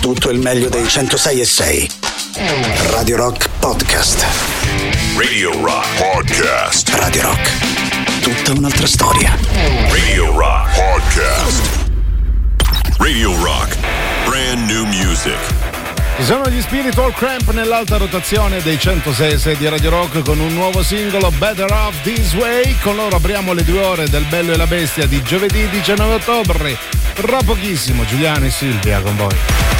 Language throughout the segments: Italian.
tutto il meglio dei 106 e 6. Radio Rock Podcast. Radio Rock Podcast. Radio Rock. Tutta un'altra storia. Radio Rock Podcast. Radio Rock. Brand new music. Ci sono gli Spiritual Cramp nell'alta rotazione dei 106 di Radio Rock con un nuovo singolo Better Off This Way. Con loro apriamo le due ore del Bello e la Bestia di giovedì 19 ottobre. Tra pochissimo Giuliano e Silvia con voi.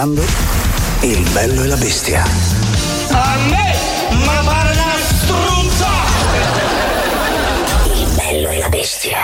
Ascoltando Il bello e la bestia. A me, ma pare una struzza! Il bello e la bestia.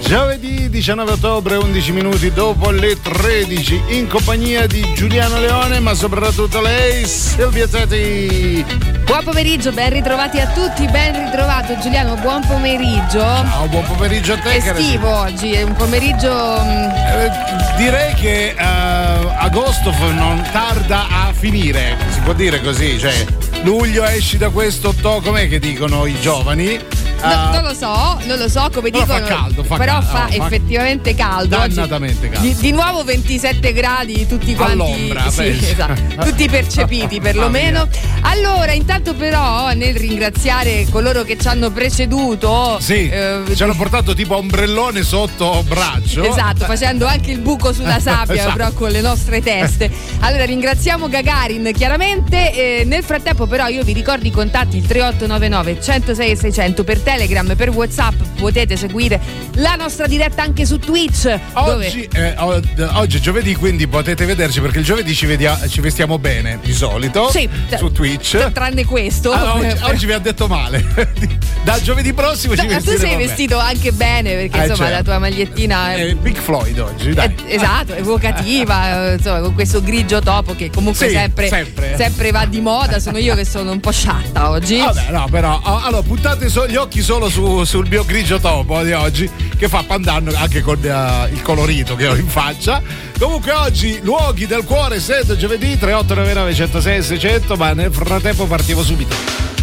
Giovedì 19 ottobre, 11 minuti dopo le 13, in compagnia di Giuliano Leone, ma soprattutto lei, Silvia Tetti. Buon pomeriggio, ben ritrovati a tutti, ben ritrovato Giuliano, buon pomeriggio. Ciao, buon pomeriggio a te. Estivo oggi, è un pomeriggio. mm, Eh, direi che eh, agosto non tarda a finire, si può dire così, cioè luglio esci da questo to, com'è che dicono i giovani? No, Ah, non lo so, non lo so come Però dicono. fa caldo, fa però caldo, fa effettivamente caldo. Dannatamente caldo. Di, di nuovo 27 gradi, tutti quanti. All'ombra, sì, esatto, tutti percepiti perlomeno. Allora, intanto però nel ringraziare coloro che ci hanno preceduto. Sì, eh, ci hanno portato tipo ombrellone sotto braccio. Esatto, facendo anche il buco sulla sabbia, Esatto. però con le nostre teste. Allora ringraziamo Gagarin chiaramente. eh, nel frattempo, però, io vi ricordo i contatti: il 3899 106 e 600 per Telegram, per WhatsApp. Potete seguire la nostra diretta anche su Twitch. dove- Oggi, eh, o- oggi è giovedì, quindi potete vederci perché il giovedì ci, vedia- ci vestiamo bene di solito Sì, su Twitch. Tranne questo. Ah, oggi, Eh, oggi vi ha detto male. Da giovedì prossimo ci No, ma tu sei bene. vestito anche bene perché Eh, insomma certo. la tua magliettina è, Eh, Big Floyd oggi, dai. è- esatto, evocativa, eh, insomma, con questo grigio topo che comunque Sì, sempre, sempre. sempre va di moda. Sono io che sono un po' sciatta oggi. Vabbè, no, però, allora, puntate so- gli occhi solo su- sul mio grigio topo di oggi, che fa pandanno anche con eh, il colorito che ho in faccia. Comunque, oggi, luoghi del cuore, set giovedì 3899 106 600, ma nel frattempo partivo subito.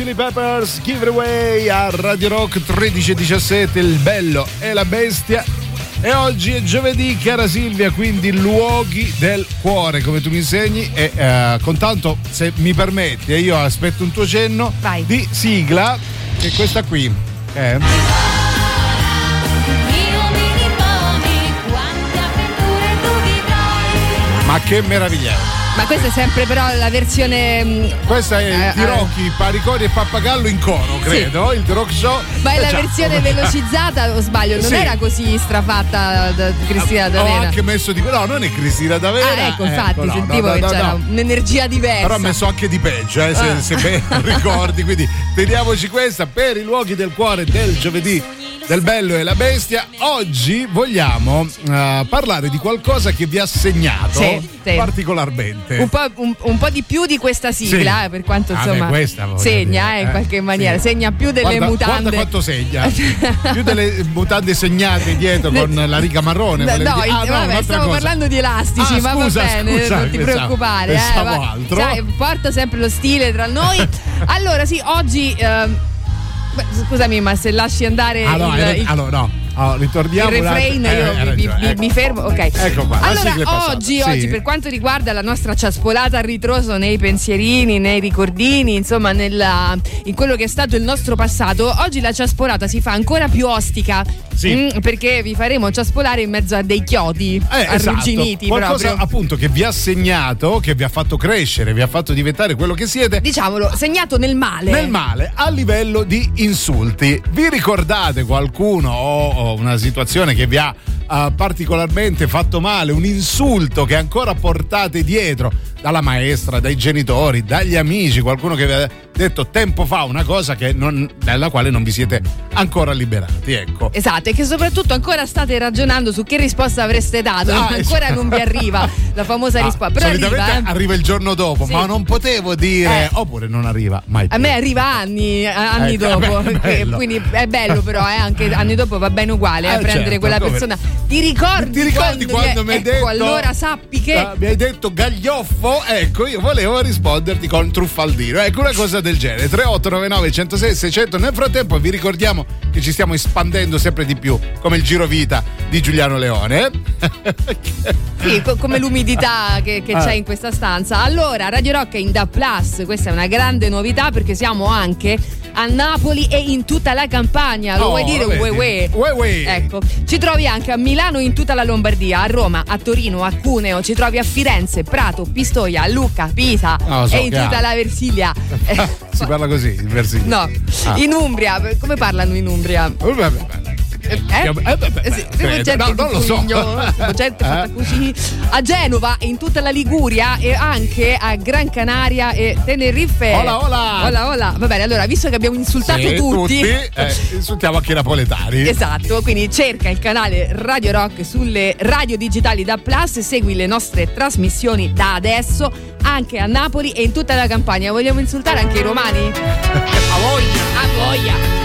Chili Peppers Giveaway a Radio Rock 1317 il bello e la bestia. E oggi è giovedì cara Silvia quindi luoghi del cuore come tu mi insegni. E eh, con tanto se mi permetti e io aspetto un tuo cenno Vai. di sigla che è questa qui eh, ma che meraviglia Ma questa è sempre però la versione. mh, questa è Eh, di eh. Paricori e Pappagallo in coro credo il The Rock Show Ma è Eh la già. versione velocizzata o sbaglio? Non Sì. era così strafatta da Cristina Ho D'Avena. anche messo di no, non è Cristina D'Avena. Ah, ecco, infatti, no, sentivo no, che no, c'era no. un'energia diversa. Però ho messo anche di peggio, eh, se, Ah. se ben ricordi. Quindi teniamoci questa per i luoghi del cuore del giovedì del bello e la bestia. Oggi vogliamo eh, parlare di qualcosa che vi ha segnato Sì, sì. particolarmente. Un po', un- un po' di più di questa sigla, Sì. eh, per quanto Ah, insomma beh, questa voglio segna eh, in eh, qualche maniera, sì. segna più delle guarda, mutande. Guarda quanto segna. più delle mutande segnate dietro con la riga marrone. No, no. Ah, vabbè, un'altra stavo cosa. parlando di elastici, Ah, ma scusa, va bene, scusa, non ti pensavo- preoccupare. pensavo eh, va- altro. sai, porta sempre lo stile tra noi. allora, sì, oggi. beh, scusami, ma se lasci andare Ah, no, il, il- allora, no. Oh, ritorniamo il refrain io Eh, hai mi, mi- ecco. mi fermo ok Ecco qua, allora oggi, Sì. oggi per quanto riguarda la nostra ciaspolata a ritroso nei pensierini nei ricordini insomma nella- in quello che è stato il nostro passato oggi la ciaspolata si fa ancora più ostica Sì. mm, perché vi faremo ciaspolare in mezzo a dei chiodi Eh, esatto. arrugginiti Qualcosa proprio appunto che vi ha segnato, che vi ha fatto crescere, vi ha fatto diventare quello che siete. diciamolo segnato nel male Nel male a livello di insulti. Vi ricordate qualcuno o, una situazione che vi ha eh, particolarmente fatto male, un insulto che ancora portate dietro dalla maestra, dai genitori, dagli amici, qualcuno che vi ha detto tempo fa una cosa che non- dalla quale non vi siete ancora liberati, ecco. Esatto, e che soprattutto ancora state ragionando su che risposta avreste dato. Ah, ancora esatto. non vi arriva la famosa Ah, risposta. Però solitamente arriva, eh. arriva il giorno dopo, Sì. ma non potevo dire, Eh. oppure non arriva mai più. A me arriva anni, anni Ecco, dopo, bello. quindi è bello però, eh, anche anni dopo va bene uguale eh, Eh, prendere certo, quella come- persona. Ti ricordi, Ti ricordi quando, mi hai ecco, detto? allora sappi che Ah, mi hai detto gaglioffo? Ecco, io volevo risponderti con truffaldino. Ecco una cosa del genere. 3899 106 600. Nel frattempo vi ricordiamo che ci stiamo espandendo sempre di più, come il giro vita di Giuliano Leone. Sì, co- come l'umidità che, che Ah. c'è in questa stanza. Allora, Radio Rock è in Da Plus, questa è una grande novità perché siamo anche a Napoli e in tutta la campagna. Lo Oh, vuoi dire? vedi? Ue, ue. Ue, ue. Ecco, ci trovi anche a Milano in tutta la Lombardia, a Roma, a Torino, a Cuneo, ci trovi a Firenze, Prato, Pistoia, Lucca, Pisa lo so e in tutta la Versilia. Si parla così, in versione. No, Ah. in Umbria, come parlano in Umbria? Beh, beh, beh. Eh? Eh, Eh sì, no, non lo so. tipo gente fatta Eh? così. A Genova, in tutta la Liguria e anche a Gran Canaria e Tenerife. Ola, ola. Ola, ola. Va bene, allora, visto che abbiamo insultato Sì, tutti. eh, insultiamo anche i napoletani. Esatto, quindi cerca il canale Radio Rock sulle radio digitali da Plus e segui le nostre trasmissioni da adesso anche a Napoli e in tutta la campagna. Vogliamo insultare anche i romani? A voglia, a voglia.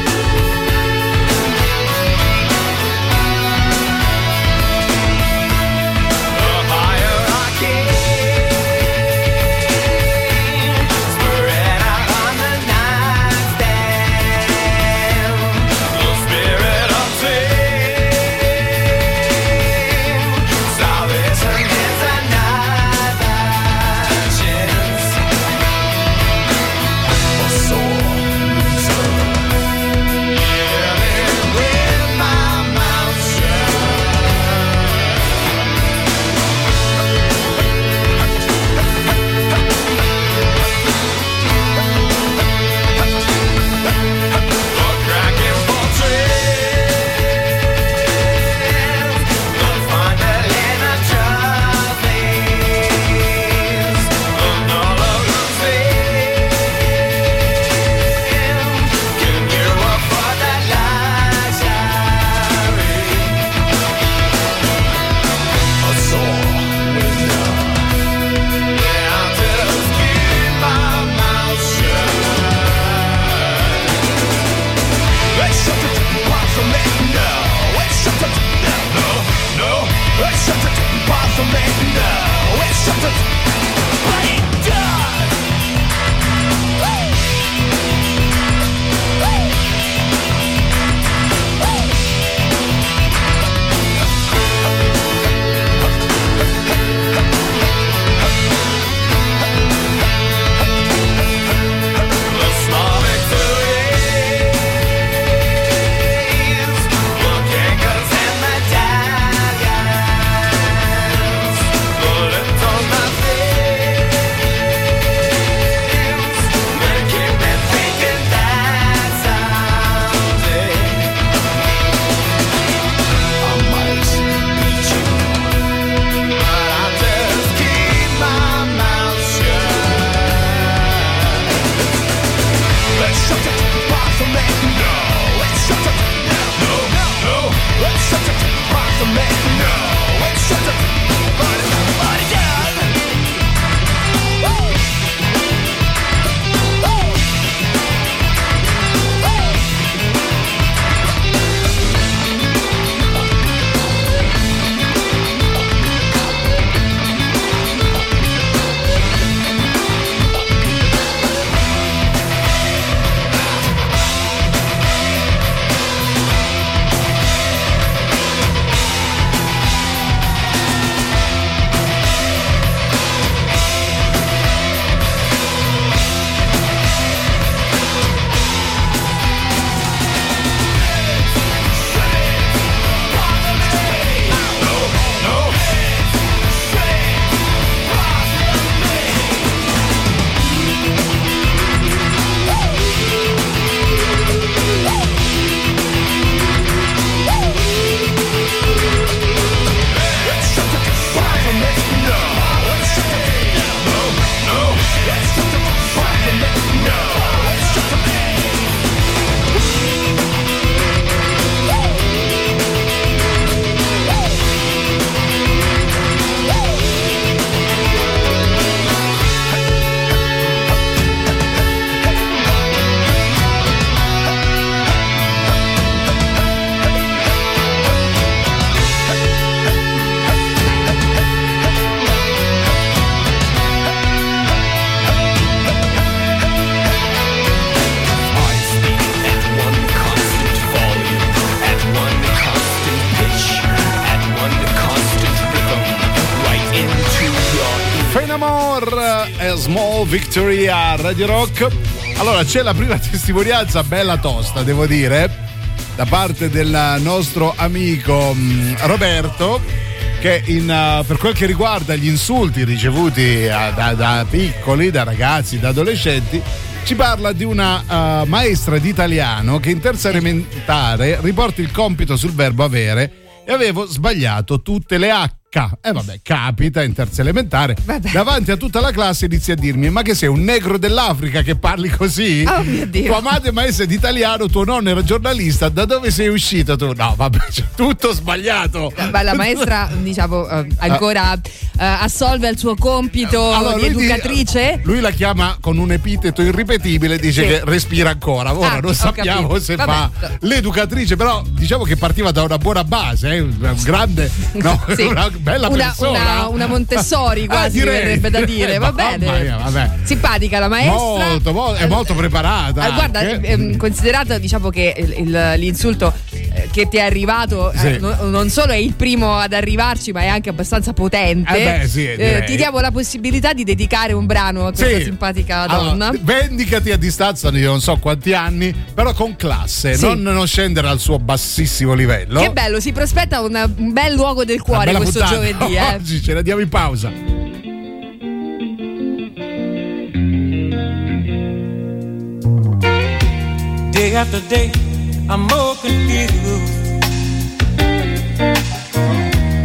man, no Radio Rock. Allora, c'è la prima testimonianza bella tosta, devo dire, da parte del nostro amico mh, Roberto che in, uh, per quel che riguarda gli insulti ricevuti uh, da, da piccoli, da ragazzi, da adolescenti, ci parla di una uh, maestra di italiano che in terza elementare riporta il compito sul verbo avere e avevo sbagliato tutte le H. E vabbè, capita in terza elementare. Vabbè. Davanti a tutta la classe inizia a dirmi: Ma che sei un negro dell'Africa che parli così? Oh mio Dio. Tua madre è maestra di italiano, tuo nonno era giornalista. Da dove sei uscito tu? No, vabbè, c'è tutto sbagliato. Ma la maestra, diciamo, eh, ancora eh, assolve il suo compito Allora, di educatrice? lui la chiama con un epiteto irripetibile, dice Sì. che respira ancora. Ora Ah, non sappiamo capito. se Vabbè. fa l'educatrice, però diciamo che partiva da una buona base, eh, grande, no, Sì. una bella Una- persona. una- una Montessori Ah, quasi, direi. verrebbe da dire. Va bene. mia, vabbè. Simpatica la maestra. Molto, molto- è molto preparata Eh, guarda, ehm, considerato diciamo che il- il- l'insulto che ti è arrivato eh, Sì. no- non solo è il primo ad arrivarci, ma è anche abbastanza potente. Eh beh, sì, direi. ti diamo la possibilità di dedicare un brano a questa Sì. simpatica Allora, donna. vendicati a distanza di non so quanti anni, però con classe, Sì. non, non scendere al suo bassissimo livello. Che bello, si prospetta una- un bel luogo del cuore questo puntata. giovedì. Eh. Oggi ce la diamo in pausa. Day after day, I'm more confused.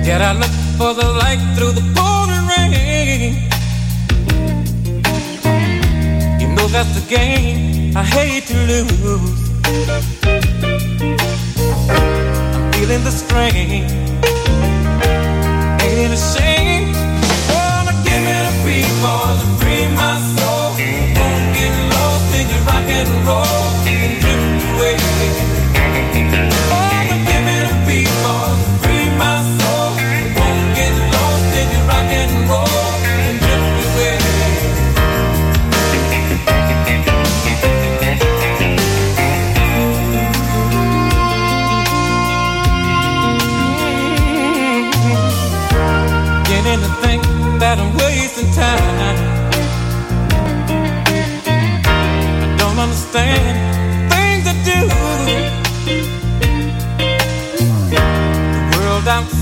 Yet I look for the light through the pouring rain. You know that's the game I hate to lose. I'm feeling the strain. Ain't it a shame? Wanna give it a beat for free my soul. Won't get lost in your rock and roll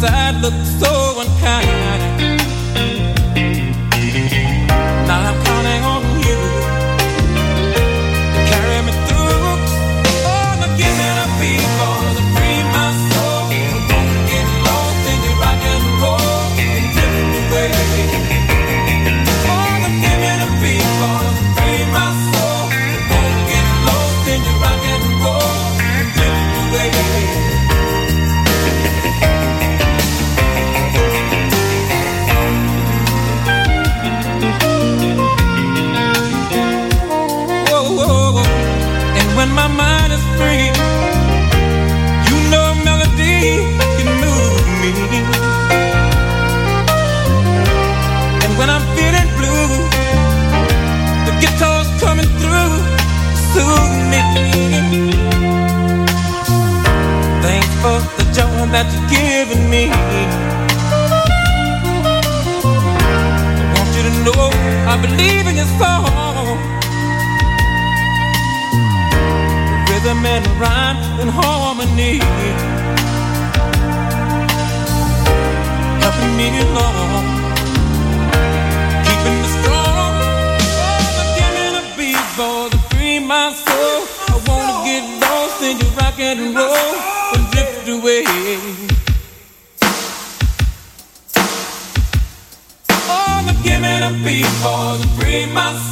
world outside looks so the joy that you're giving me. I want you to know I believe in your song. Rhythm and rhyme and harmony. Helping me along. Keeping me strong. Oh, I'm giving a beat for to free my soul. I wanna get lost in your rock and roll fade away. All the oh, giving up before to free myself.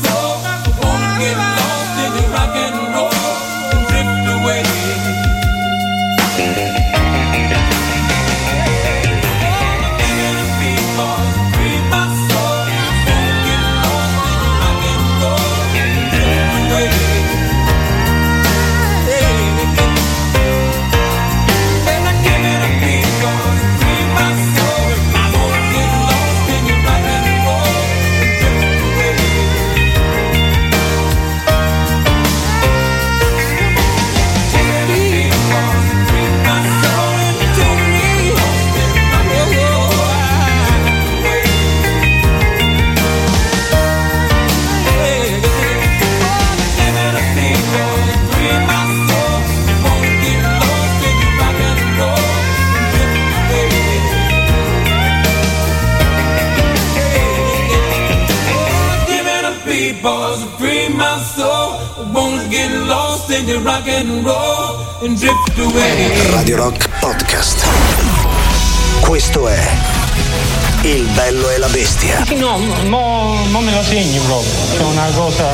No, no, non me lo segni proprio, è una cosa.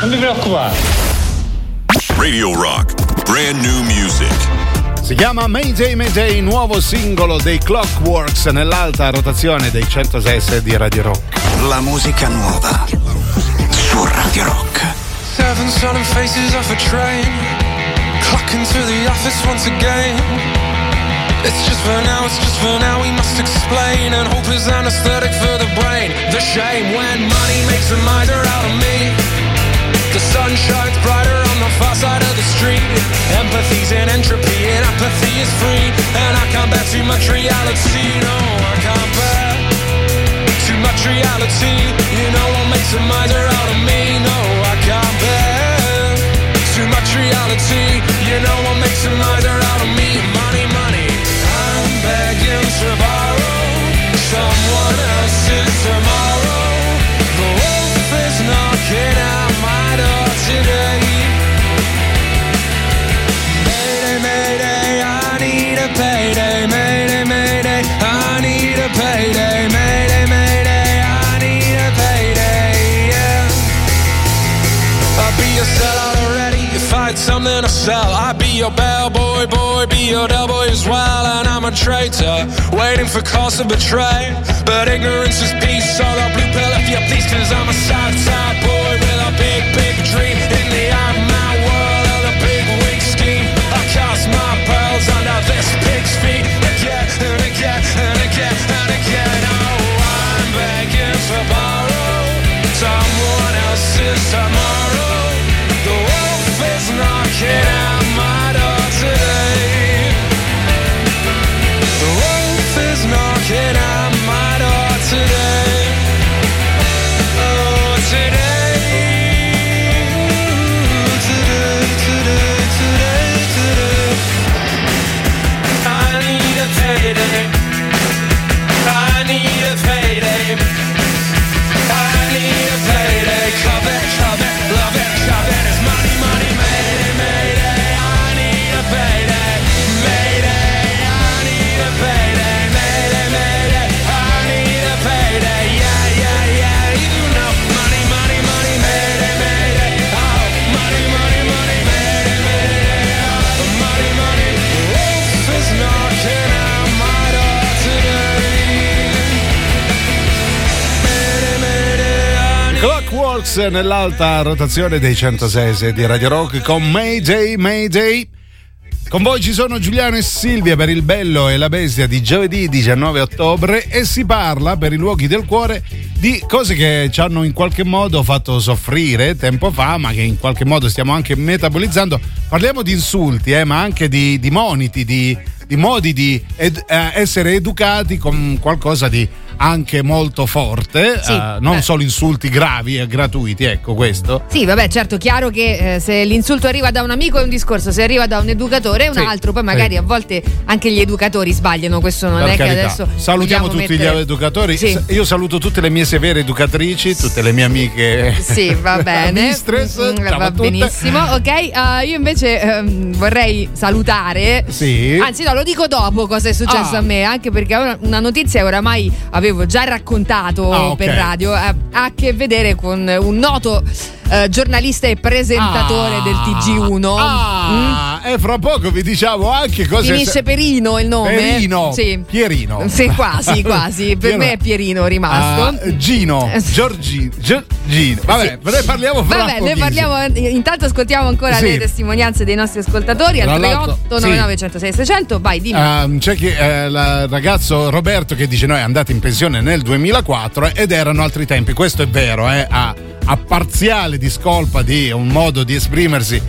Non mi preoccupare. Radio Rock. Brand new music. Si chiama Mayday Mayday, nuovo singolo dei Clockworks nell'alta rotazione dei 106 di Radio Rock. La musica nuova su Radio Rock. Seven sullen faces off a train. Clocking to the office once again. It's just for now, it's just for now, we must explain. And hope is anesthetic for the brain. The shame when money makes a miser out of me. The sun shines brighter on the far side of the street. Empathy's in entropy, and apathy is free. And I can't bear too much reality. No, I can't bear too much reality. You know what makes a miser out of me? No, I can't bear too much reality. You know what makes a miser out of me? Someone else's tomorrow. The wolf is knocking at my door today. Mayday, mayday, I need a payday. Mayday, mayday, I need a payday. Mayday, mayday, I need a payday. Yeah. I'll be your sellout already if something to sell. I'd be your bellboy, be your boy as well. And I'm a traitor, waiting for cause to betray. But ignorance is peace, so the blue pill if you please. Cause I'm a side side boy with a big, big dream. In the eye of my world of the big wig scheme. I cast my pearls under this pig's feet. Again and again and again and again. Oh, I'm begging to borrow someone else's tomorrow. The wolf is knocking Nell'alta rotazione dei 106 di Radio Rock con Mayday Mayday. Con voi ci sono Giuliano e Silvia per il bello e la bestia di giovedì 19 ottobre e si parla per i luoghi del cuore di cose che ci hanno in qualche modo fatto soffrire tempo fa, ma che in qualche modo stiamo anche metabolizzando. Parliamo di insulti, eh, ma anche di, di moniti, di, di modi di ed- eh, essere educati con qualcosa di anche molto forte, Sì, eh, non beh. solo insulti gravi e gratuiti, ecco questo. Sì, vabbè, certo, chiaro che eh, se l'insulto arriva da un amico è un discorso, se arriva da un educatore è un Sì, altro, poi magari sì. a volte anche gli educatori sbagliano, questo non Per è che carità. adesso Salutiamo tutti mettere- gli educatori. Io saluto tutte le mie severe educatrici, tutte le mie amiche. Sì, va bene. Mistress, Mm, va benissimo. Ok, eh, io invece ehm, vorrei salutare. Sì. Anzi, no, lo dico dopo cosa è successo Ah. a me, anche perché una- notizia che oramai avevo già raccontato Ah, ok. per radio. eh, ha a che vedere con un noto eh, giornalista e presentatore Ah. del TG1. Ah, e fra poco vi diciamo anche cosa Mm? Finisce Perino il nome? Perino. Sì. Pierino. Sì, quasi, quasi. Per me è Pierino rimasto. Ah, Gino, Giorgino, Giorgino. Vabbè, ne parliamo fra Vabbè, ne pochissimo. parliamo. Intanto ascoltiamo ancora Sì. le testimonianze dei nostri ascoltatori al Tra l'altro, 3899 106 600. Vai, dimmi. Ehm, c'è chi, eh, il ragazzo Roberto che dice: Noi è andato in pensione nel 2004 ed erano altri tempi. Questo è vero, eh, a, a parziale discolpa di un modo di esprimersi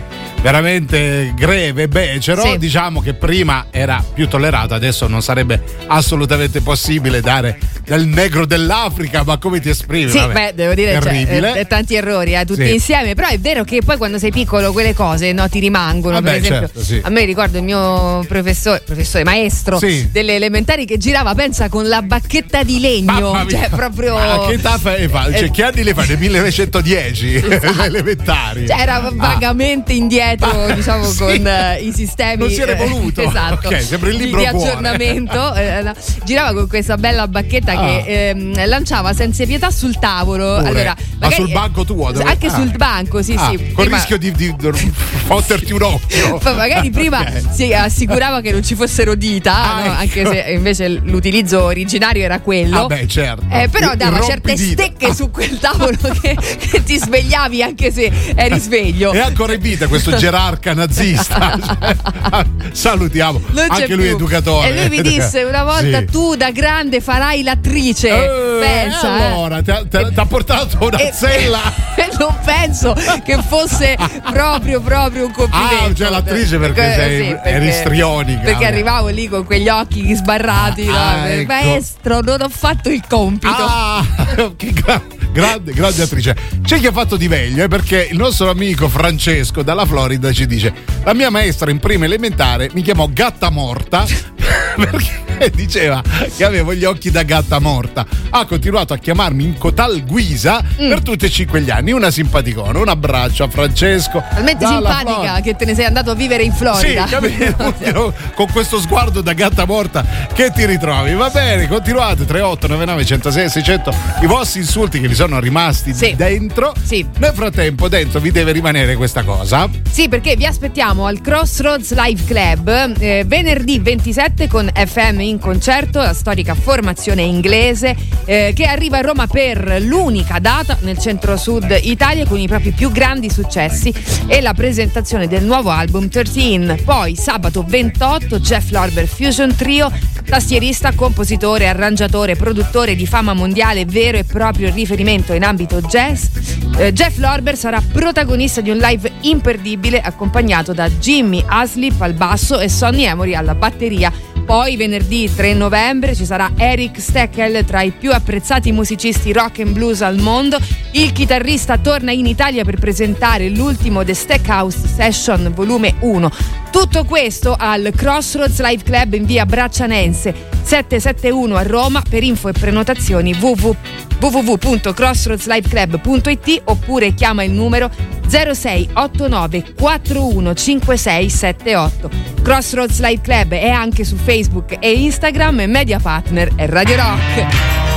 veramente greve, becero, Sì. diciamo che prima era più tollerato, adesso non sarebbe assolutamente possibile dare del negro dell'Africa, ma come ti esprimi? Sì, Vabbè, beh, devo dire, cioè, terribile. eh, eh, tanti errori, eh, tutti Sì. insieme. Però è vero che poi quando sei piccolo quelle cose no, ti rimangono. Vabbè, per esempio, certo, sì. a me ricordo il mio professore, professore maestro delle elementari che girava, pensa, con la bacchetta di legno. Cioè, proprio. Ma che età fai? fa? Cioè, Eh, che anni le fai? Nel 1910? elementari. Cioè, era Ah. vagamente indietro, diciamo, Sì. con eh, i sistemi. Non si era eh, evoluto. esatto. Ok, sembra il libro di, cuore. aggiornamento. eh, no. Girava con questa bella bacchetta Ah. che ehm, lanciava senza pietà sul tavolo. Pure. Allora, Ma magari- sul banco tuo? Dove- Anche ah. sul banco, sì, Ah, sì. Con il Prima- rischio di, di, di fotterti un occhio. Poi magari prima Ok. si assicurava che non ci fossero dita, Ah, no? ecco. anche se invece l'utilizzo originario era quello. Ah, beh, certo. Eh, però dava il certe rompidita. stecche su quel tavolo che, che ti svegliavi anche se eri sveglio. È ancora in vita questo gerarca nazista. Cioè, salutiamo. Anche lui più. educatore. E lui mi disse una volta: Sì. tu da grande farai l'attrice. Eh, Pensa. eh. allora, ti ha, portato una E- zella. e non penso che fosse proprio proprio un complimento. Ah, cioè l'attrice perché Eh, sei- sì, eri strionica. Perché arrivavo lì con quegli occhi sbarrati, no? Ah, ecco. maestro, non ho fatto il compito. Ah, che gra- grande, grande attrice. C'è chi ha fatto di meglio, eh, perché il nostro amico Francesco dalla Florida ci dice: La mia maestra in prima elementare mi chiamò gatta morta perché diceva che avevo gli occhi da gatta morta. Ha continuato a chiamarmi in cotal guisa Mm. per tutti e cinque gli anni. Una simpaticona, un abbraccio a Francesco. Talmente simpatica Florida. che te ne sei andato a vivere in Sì, Florida. capito? con questo sguardo da gatta morta che ti ritrovi. Va bene, continuate 3899 106 600 i vostri insulti che vi sono rimasti Sì. dentro. Sì. Nel frattempo dentro vi deve rimanere questa cosa. Sì, perché vi aspettiamo al Crossroads Live Club eh, venerdì 27 con FM in concerto, la storica formazione inglese eh, che arriva a Roma per l'unica data nel centro-sud Italia con i propri più grandi successi e la presentazione del nuovo album 13. Poi sabato 28 Jeff Lorber Fusion Trio, tastierista, compositore, arrangiatore, produttore di fama mondiale, vero e proprio riferimento in ambito jazz. Eh, Jeff Lorber sarà protagonista di un live imperdibile accompagnato da Jimmy Haslip al basso e Sonny Emory alla batteria. Poi venerdì 3 novembre ci sarà Eric Steckel tra i più apprezzati musicisti rock and blues al mondo. Il chitarrista torna in Italia per presentare l'ultimo The Stackhouse Session volume 1. Tutto questo al Crossroads Live Club in via Braccianense 771 a Roma per info e prenotazioni www www.crossroadsliveclub.it oppure chiama il numero 0689 415678. Crossroads Live Club è anche su Facebook e Instagram e media partner è Radio Rock.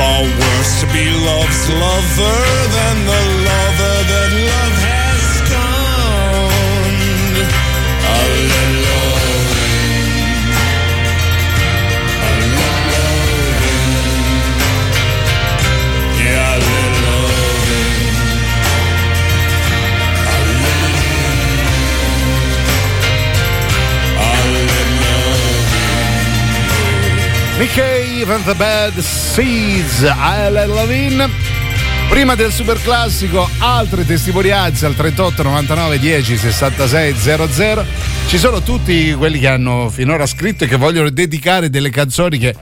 Far worse to be love's lover than the lover that love has scorned. I'll let and the Bad Seeds, Alan Lavin. Prima del super classico, altre testimonianze al 38 99 10 66 00. Ci sono tutti quelli che hanno finora scritto e che vogliono dedicare delle canzoni che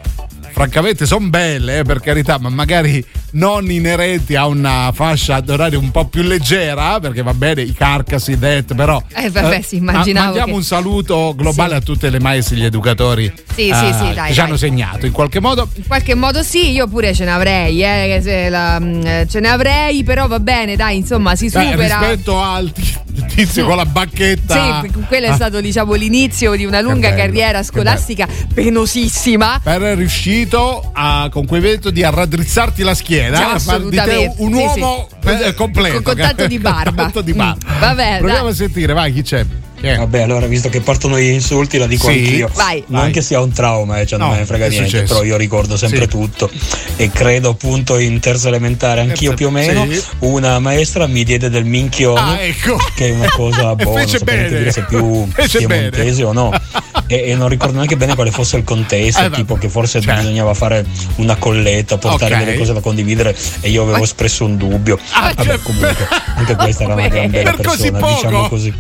francamente sono belle, eh, per carità, ma magari non inerenti a una fascia d'orario un po' più leggera, perché va bene i carcassi, i det, però Eh, vabbè, sì, immaginavo ma- mandiamo che- un saluto globale a tutte le maestre e gli educatori Sì, eh, sì, sì, dai, che ci hanno segnato in qualche modo. In qualche modo sì, io pure ce ne avrei, eh, la- mm, eh, ce ne avrei, però va bene, dai, insomma, si Beh, supera. rispetto al t- tizio con la bacchetta. Sì, quello è Ah, stato diciamo l'inizio di una lunga bello, carriera scolastica penosissima. Per riuscito a, con quei metodi di raddrizzarti la schiena, a far di te un uomo sì. eh, completo. Con- tanto di barba. Con tanto di barba. Mm, vabbè, Proviamo dai. a sentire, vai, chi c'è? È? Vabbè, allora, visto che partono gli insulti, la dico Sì. anch'io. Vai. Non Vai. che sia un trauma, eh, cioè non No, me ne frega niente, successo. però io ricordo sempre Sì. tutto. E credo appunto in terza elementare, anch'io Terza- più o meno, sì. una maestra mi diede del minchione. Ah, ecco. Che è una cosa boh, non so dire se più piemontese o no. E, e non ricordo neanche bene quale fosse il contesto, Eh, tipo che forse Cioè. bisognava fare una colletta, portare Ok. delle cose da condividere e io avevo espresso un dubbio. Ah, Vabbè, cioè, comunque, anche questa era una gran bella per così persona, poco diciamo così.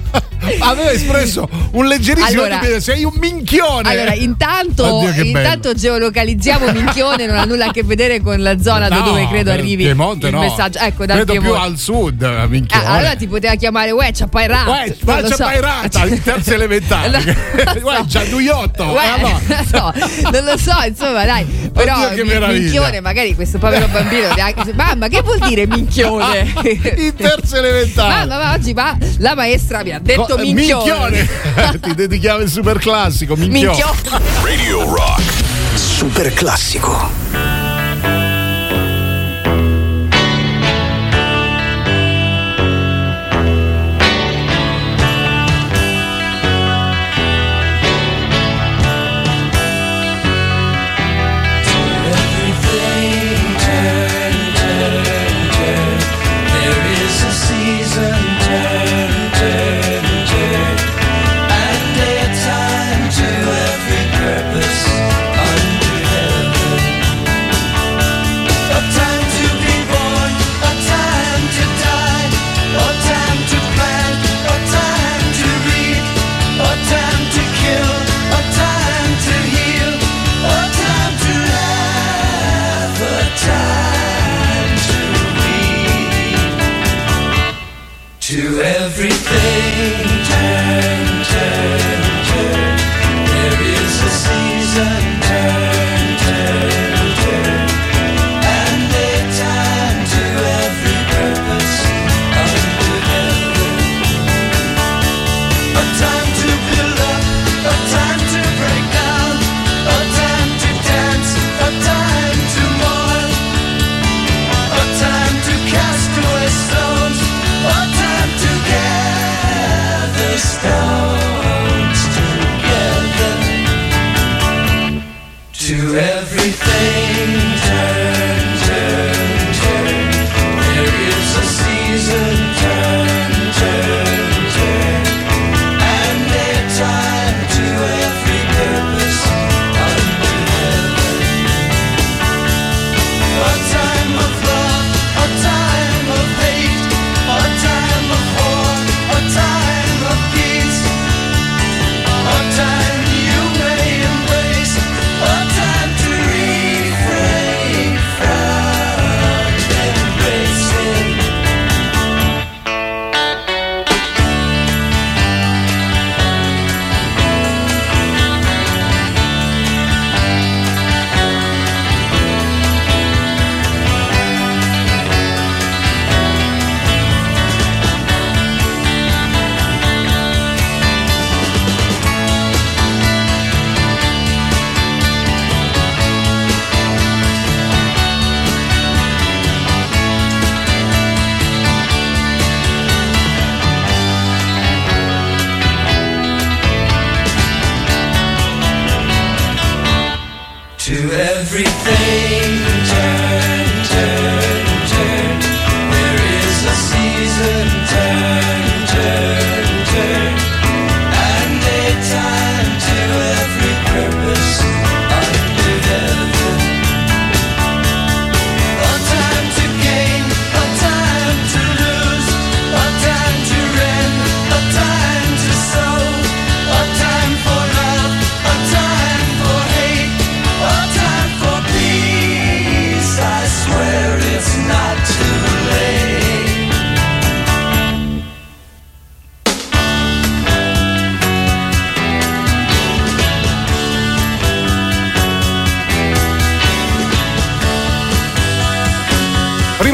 Aveva espresso un leggerissimo Allora- dubbio, sei un minchione Allora, intanto, Oddio, intanto geolocalizziamo Minchione, non ha nulla a che vedere con la zona da No, dove credo per arrivi Piemonte il no. messaggio. Ecco, dal credo più Piemonte. al sud eh, minchione Ah, allora ti poteva chiamare pairato. Uè, ma c'è pairata in terza elementare. Uè, c'ha Duiotto. Uè, Eh, no, non lo so, insomma, dai. Però Oddio, minchione, magari questo povero bambino neanche- Mamma, che vuol dire minchione? in terza elementare Mamma, ma oggi va la maestra mi ha detto Co- minchione. Ti dedichiamo il super classico minchione Minchione. Radio Rock. Super classico.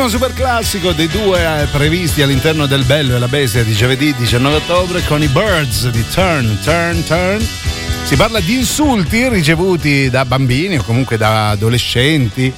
Primo super classico dei due eh, previsti all'interno del Bello e la Bestia di giovedì 19 ottobre con i Birds di Turn, Turn, Turn. Si parla di insulti ricevuti da bambini o comunque da adolescenti,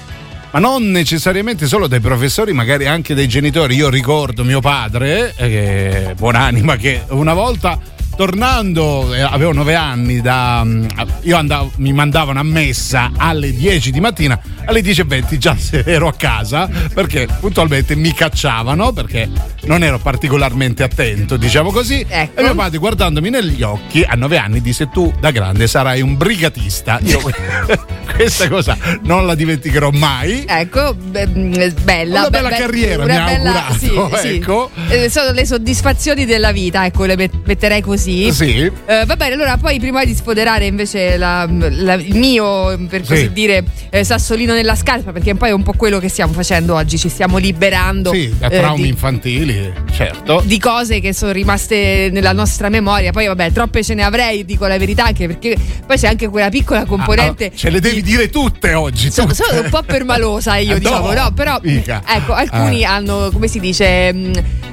ma non necessariamente solo dai professori, magari anche dai genitori. Io ricordo mio padre, eh, che buonanima, che una volta tornando, eh, avevo nove anni, da, mm, io andavo, mi mandavano a messa alle 10 di mattina, alle 10.20 già ero a casa perché puntualmente mi cacciavano perché non ero particolarmente attento, diciamo così. Ecco. E mio padre guardandomi negli occhi a nove anni disse tu da grande sarai un brigatista. Io questa cosa non la dimenticherò mai. Ecco, be- mh, bella. Una be- bella be- carriera una mi ha augurato, sì, sì. ecco. Eh, sono le soddisfazioni della vita, ecco, le met- metterei così. Sì. Eh, va bene, allora poi prima di sfoderare invece la- la- il mio, per così Sì. dire, eh, sassolino nella scarpa, perché poi è un po' quello che stiamo facendo oggi, ci stiamo liberando Sì, da eh, traumi di, infantili, certo. di cose che sono rimaste nella nostra memoria. Poi vabbè, troppe ce ne avrei, dico la verità, anche perché poi c'è anche quella piccola componente... Ah, ce le devi dire tutte oggi. Tutte. sono un po' permalosa io Ah, diciamo no, però mica. ecco alcuni Ah. hanno come si dice mh,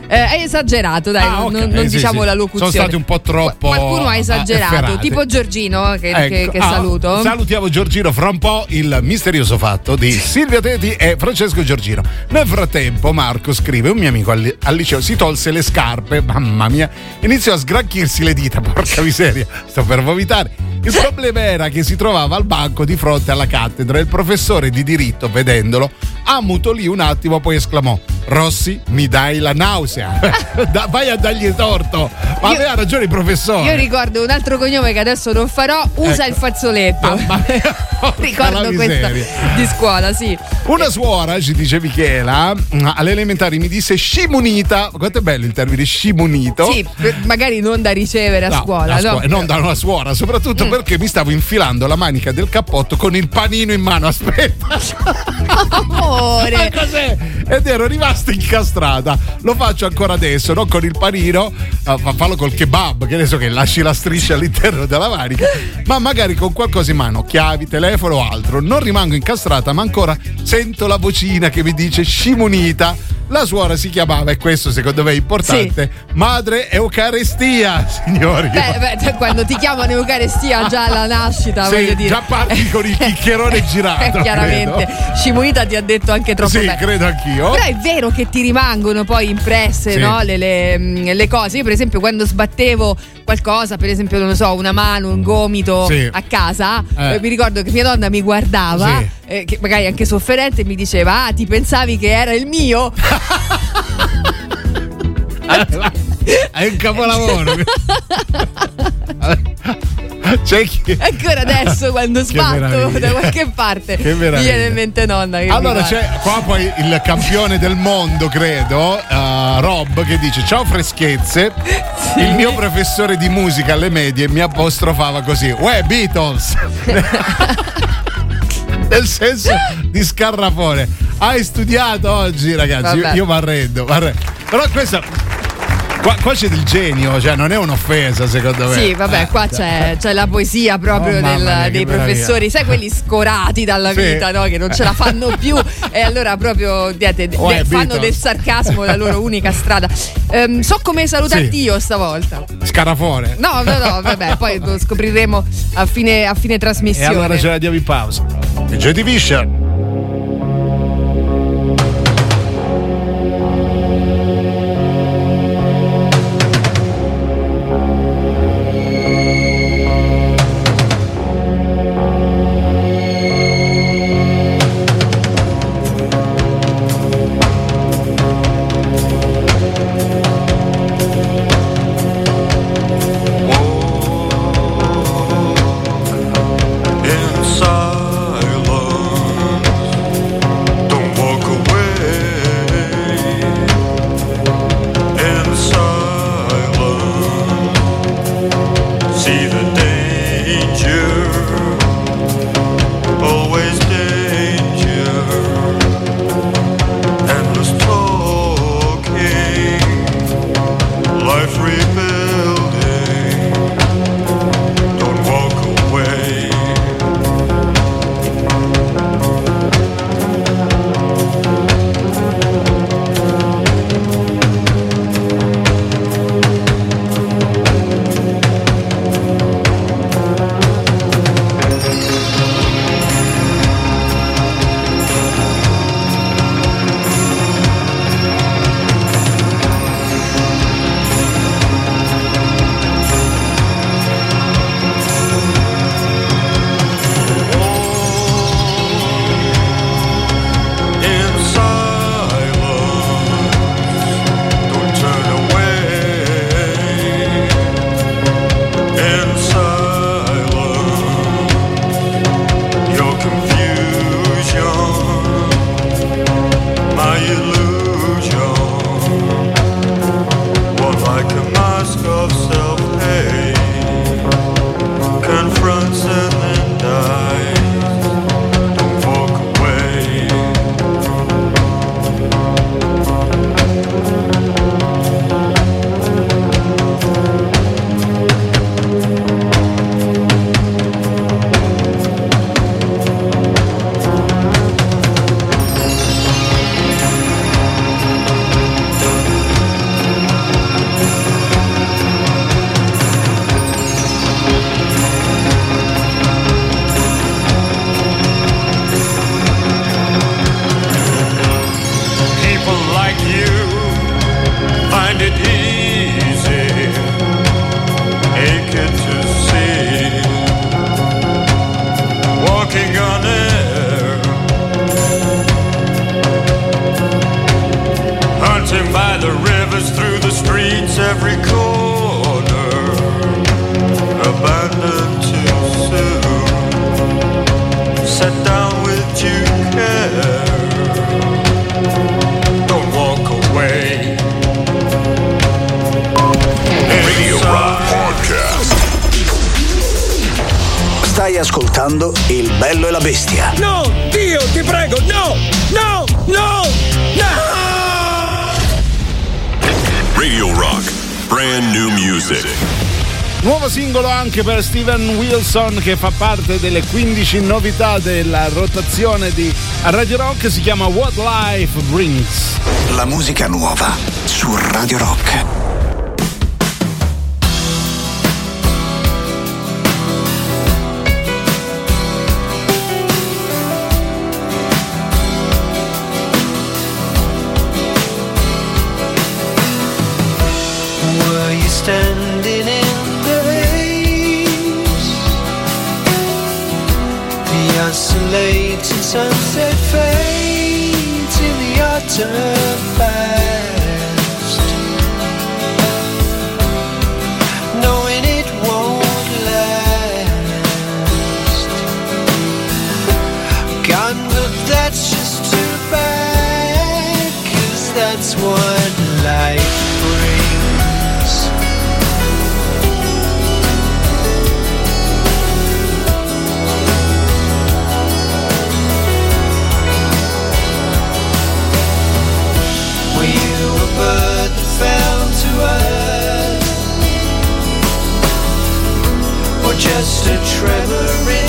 eh, è esagerato dai Ah, non, ok, non- non sì, diciamo sì. la locuzione Sono stati un po' troppo qualcuno ha esagerato efferate. tipo Giorgino che, che- Ecco, che ah, saluto Salutiamo Giorgino fra un po' il misterioso fatto di Silvia Teti e Francesco Giorgino. Nel frattempo Marco scrive un mio amico al, al liceo si tolse le scarpe, mamma mia, iniziò a sgranchirsi le dita, porca miseria, sto per vomitare. Il problema era che si trovava al banco di fronte alla cattedra e il professore di diritto, vedendolo, ammutolì un attimo, poi esclamò: Rossi, mi dai la nausea. Da- vai a dargli torto. Ma Io- aveva ragione il professore. io ricordo un altro cognome che adesso non farò usa Ecco. il fazzoletto Mamma mia, porca ricordo questa di scuola sì Una suora, ci dice Michela, mm, alle elementari mi disse scimunita. Quanto è bello il termine scimunito. sì magari non da ricevere a No, scuola no? Mm. scuola, non da una suora, soprattutto perché mi stavo infilando la manica del cappotto con il panino in mano. Aspetta, amore cos'è? Ed ero rimasta incastrata. Lo faccio ancora adesso, non con il panino, ah, fa- fallo col kebab, che adesso che lasci la striscia all'interno della manica, ma magari con qualcosa in mano, chiavi, telefono o altro. Non rimango incastrata, ma ancora sento la vocina che mi dice scimunita. La suora si chiamava, e questo secondo me è importante, Madre Eucaristia, signori. Beh, beh, quando ti chiamano Eucaristia già alla nascita, Sì, voglio dire. già parti con il chiccherone girato, Chiaramente. credo. Scimunita ti ha detto anche troppo Sì, bene. credo anch'io. Però è vero che ti rimangono poi impresse Sì. no? le, le- mh, le cose. Io, per esempio, quando sbattevo qualcosa, per esempio, non lo so, una mano, un gomito Sì. a casa, eh, mi ricordo che mia donna mi guardava, Sì. eh, che magari anche sofferente, e mi diceva: Ah, ti pensavi che era il mio? È un capolavoro. C'è chi... Ancora adesso, quando sbatto da qualche parte, mi viene in mente nonna. Allora c'è qua poi il campione del mondo, credo, eh, Rob, che dice: Ciao freschezze. Il mio professore di musica alle medie mi apostrofava così: Uè, Beatles! Nel senso di scarrafone. Hai studiato oggi, ragazzi? Io, Vabbè. io mi arrendo. Però questa. Qua, qua c'è del genio, cioè non è un'offesa, secondo me. Sì, vabbè, Eh, qua c'è, c'è la poesia proprio Oh, del- mia, dei professori, sai quelli scorati dalla Sì. vita, no? che non ce la fanno più e allora proprio niente, de- Uè, fanno Beatles. del sarcasmo la loro unica strada. Ehm, so come salutarti Sì. io stavolta. Scarafone. No, no, no, vabbè, poi lo scopriremo a fine, a fine E trasmissione. allora ce la diamo in pausa. E Joy Division. Anche per Steven Wilson che fa parte delle 15 novità della rotazione di Radio Rock, si chiama What Life Brings. La musica nuova su Radio Rock. Sunset fades in the autumn just a tremor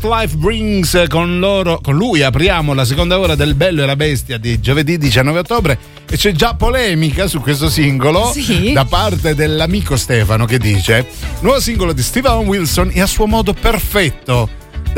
What Life Brings, con loro, con lui apriamo la seconda ora del Bello e la Bestia di giovedì 19 ottobre e c'è già polemica su questo singolo Sì. da parte dell'amico Stefano che dice nuovo singolo di Steven Wilson è a suo modo perfetto.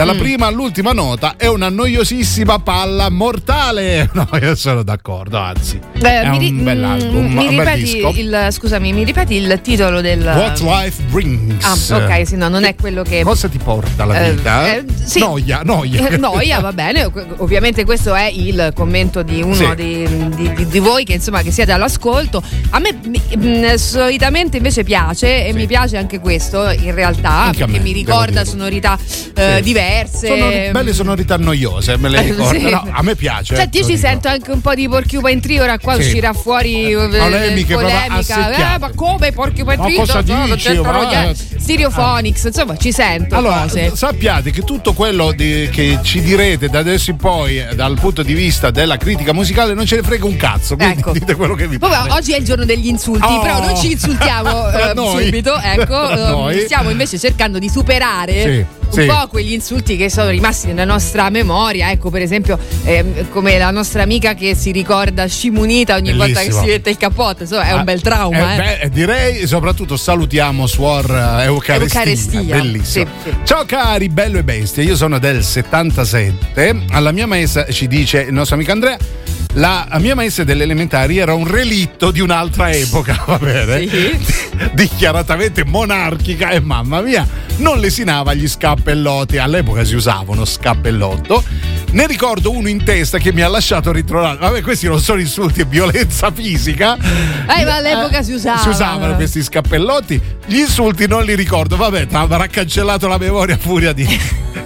Dalla Mm. prima all'ultima nota è una noiosissima palla mortale. No, io sono d'accordo, anzi. Eh, è mi, ri- un bell'album, mm, mi un bel ripeti disco. il scusami, mi ripeti il titolo del What Life Brings. Ah, ok, sì, no, non è quello che Cosa ti porta la Eh, vita? eh, sì. Noia, noia. Eh, Noia, va bene. Ov- Ovviamente questo è il commento di uno Sì. di, di- di- di voi che insomma che siete all'ascolto. A me mh, solitamente invece piace e mi piace anche questo in realtà Anche perché me, mi ricorda sonorità eh, Sì. diverse diverse. Sono belle sonorità noiose, me le ricordo. Sì. No, a me piace. Senti, io ci dico. sento anche un po' di Porcupine Tree, ora qua Sì. uscirà fuori eh, Polemiche proprio polemica. Eh, ma come Porcupine Ma Tree? cosa No, dici? Ma- no. Stereophonics, insomma, ci sento Allora, cose. sappiate che tutto quello di- che ci direte da adesso in poi, eh, dal punto di vista della critica musicale, non ce ne frega un cazzo. Quindi Ecco. dite quello che vi Vabbè, pare. oggi è il giorno degli insulti, Oh. però non ci insultiamo Tra eh, subito, ecco, eh, noi. stiamo invece cercando di superare Sì, un sì. po' quegli insulti che sono rimasti nella nostra memoria, ecco per esempio ehm, come la nostra amica che si ricorda scimunita ogni volta che Bellissimo. si mette il cappotto, insomma è Ah, un bel trauma. eh, eh. beh, direi soprattutto salutiamo Suor eh, Eucaristia. Eucaristia, Bellissimo. sì, sì. Ciao cari, bello e bestia. Io sono del 77. Alla mia maestra ci dice il nostro amico Andrea. La mia maestra delle elementari era un relitto di un'altra epoca, va bene? Dichiaratamente monarchica e mamma mia, non lesinava gli scappellotti. All'epoca si usava uno scappellotto. Ne ricordo uno in testa che mi ha lasciato ritrovato. Vabbè, questi non sono insulti, è violenza fisica. Eh, ma all'epoca si usava. Si usavano questi scappellotti. Gli insulti non li ricordo. Vabbè, avrà cancellato la memoria a furia di,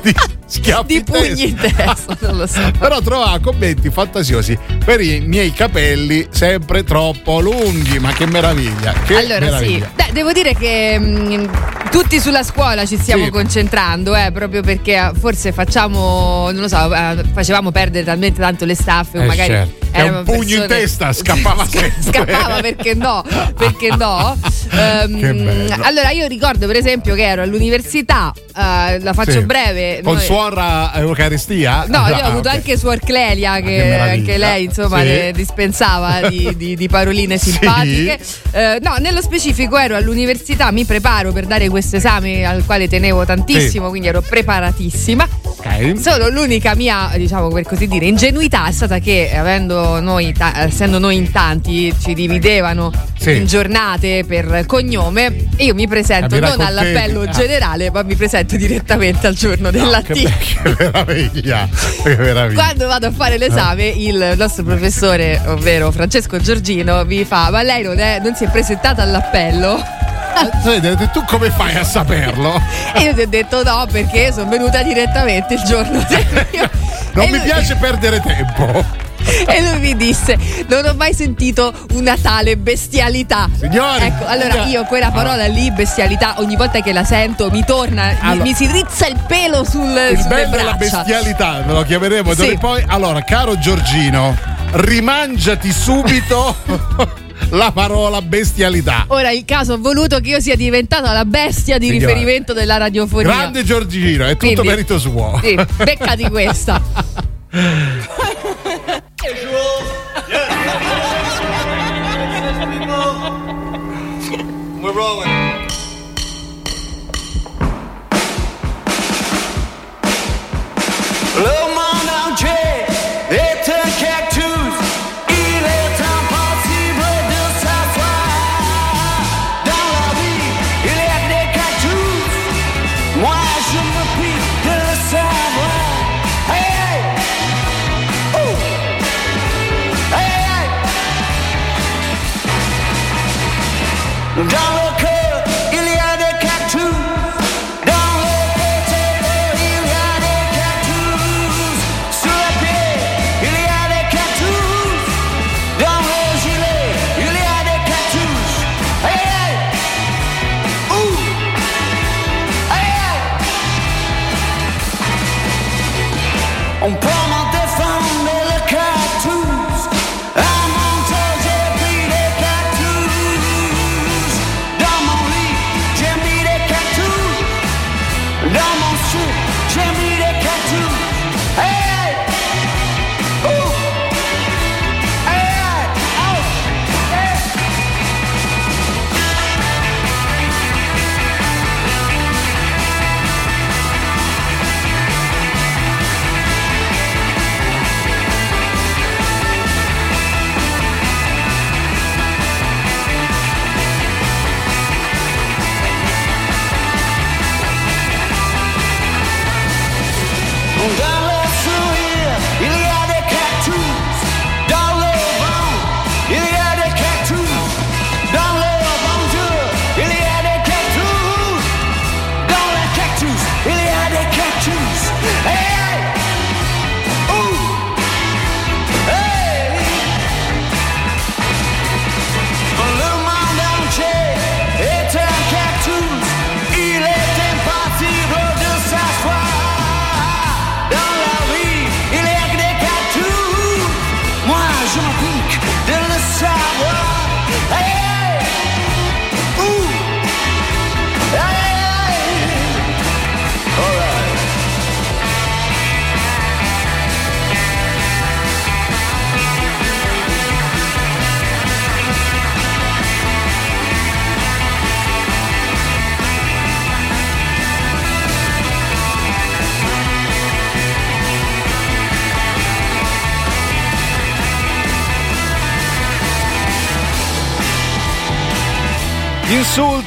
di schiaffi Di in pugni in testa, non lo so. Però trovava commenti fantasiosi per i miei capelli sempre troppo lunghi. Ma che meraviglia! Che allora meraviglia. sì, Dai, devo dire che mh, tutti sulla scuola ci stiamo Sì. concentrando, eh, proprio perché eh, forse facciamo, non lo so, eh, facevamo perdere talmente tanto le staffe, Eh, magari certo. Erano un pugno in persone- testa scappava sempre. Scappava perché no? Perché no? Bello. allora io ricordo per esempio che ero all'università, eh, la faccio Sì. breve. Con noi- suora Eucaristia? No, io ho Ah, avuto anche Suor Clelia che, che meraviglia. anche lei insomma Sì. dispensava di, di- di paroline simpatiche. Eh, no, nello specifico ero all'università, mi preparo per dare questo esame al quale tenevo tantissimo, Sì. quindi ero preparatissima. Ok. Solo l'unica mia, diciamo per così dire, ingenuità è stata che avendo noi, ta- essendo noi in tanti, ci dividevano Sì. in giornate per cognome e io mi presento non all'appello ah. generale, ma mi presento direttamente al giorno del Che, latino. be- che meraviglia! Che meraviglia! Quando vado a fare l'esame, il nostro professore, ovvero Francesco Giorgino, mi fa: Ma lei non, è- non si è presentata all'appello? Tu come fai a saperlo? E io ti ho detto no, perché sono venuta direttamente il giorno del mio. Non e mi lui- piace perdere tempo. E lui mi disse: Non ho mai sentito una tale bestialità. Signori, Ecco, allora io quella parola lì, bestialità, ogni volta che la sento mi torna, mi- Allora. mi, si rizza il pelo sul, Il bello della bestialità, ve lo chiameremo Sì. poi. Allora, caro Giorgino, rimangiati subito la parola bestialità. Ora il caso ha voluto che io sia diventata la bestia di Signora. riferimento della radiofonia. Grande Giorgino, è tutto Quindi- merito suo. Sì, beccati questa. We're rolling.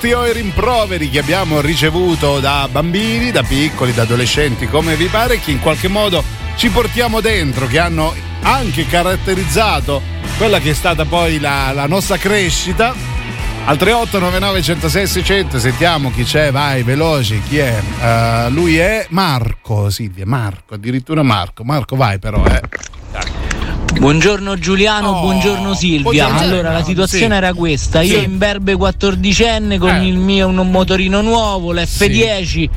Insulti o i rimproveri che abbiamo ricevuto da bambini, da piccoli, da adolescenti, come vi pare, che in qualche modo ci portiamo dentro, che hanno anche caratterizzato quella che è stata poi la, la nostra crescita. Al 3899 106 600 sentiamo chi c'è, vai veloci, chi è? Eh, lui è Marco, Silvia, Marco, addirittura Marco. Marco vai però, eh. Buongiorno Giuliano, Oh, buongiorno Silvia. buongiorno. Allora la situazione Sì. era questa: io Sì. in berbe 14enne con Eh. il mio un motorino nuovo, l'F10,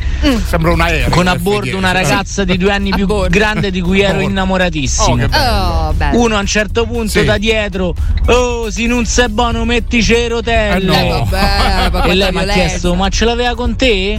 Sembra un aereo. con a l'F10. bordo una ragazza di due anni più grande di cui ero bordo. Oh, innamoratissimo. che bello. Oh, bello. Uno a un certo punto Sì. da dietro, oh, se non sei buono, mettici le rotelle. Eh, no. vabbè, ma E lei mi ha chiesto: Ma ce l'aveva con te?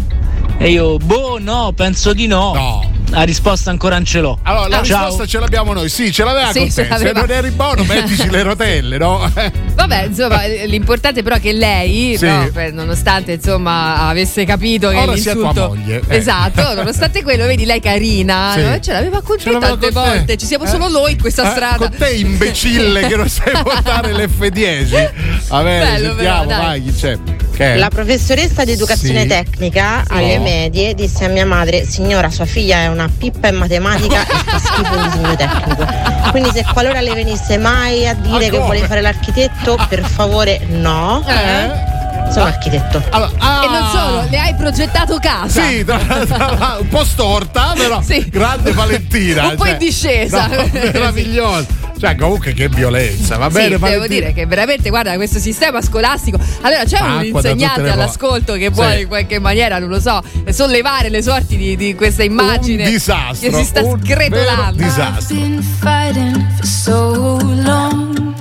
E io, boh, no, penso di no. No. La risposta ancora non ce l'ho. Allora, la Ciao. risposta ce l'abbiamo noi. Sì, ce l'aveva Sì, con ce te. Se non eri buono, mettici le rotelle, no? Vabbè, insomma, l'importante però è che lei, Sì. no, nonostante insomma avesse capito che Ora sia l'insulto tua moglie, eh. Esatto, nonostante quello, vedi lei carina, Sì. no? ce l'aveva con Ce te tante con te. volte, ci siamo Eh? solo noi in questa Eh, strada. Con te, imbecille, che non sai portare l'F10. Va bene, Bello, sentiamo, però, vai, chi c'è? Che? La professoressa di educazione Sì. tecnica Sì. alle medie disse a mia madre: Signora, sua figlia è una pippa in matematica e fa schifo in disegno tecnico. Quindi, se qualora le venisse mai a dire Ma che vuole fare l'architetto, per favore, no. Eh? Sono architetto. Allora, ah, E non solo, le hai progettato casa. Sì, tra- tra- un po' storta, però Sì. grande Valentina. Un po' in discesa. no, meravigliosa. Cioè, comunque che violenza, va Sì, bene, devo Valentina? dire che veramente, guarda, questo sistema scolastico. Allora, c'è Acqua un insegnante all'ascolto che Sì. vuole in qualche maniera, non lo so, sollevare le sorti di, di questa immagine. Un disastro. Che si sta sgretolando. disastro. been fighting for so long.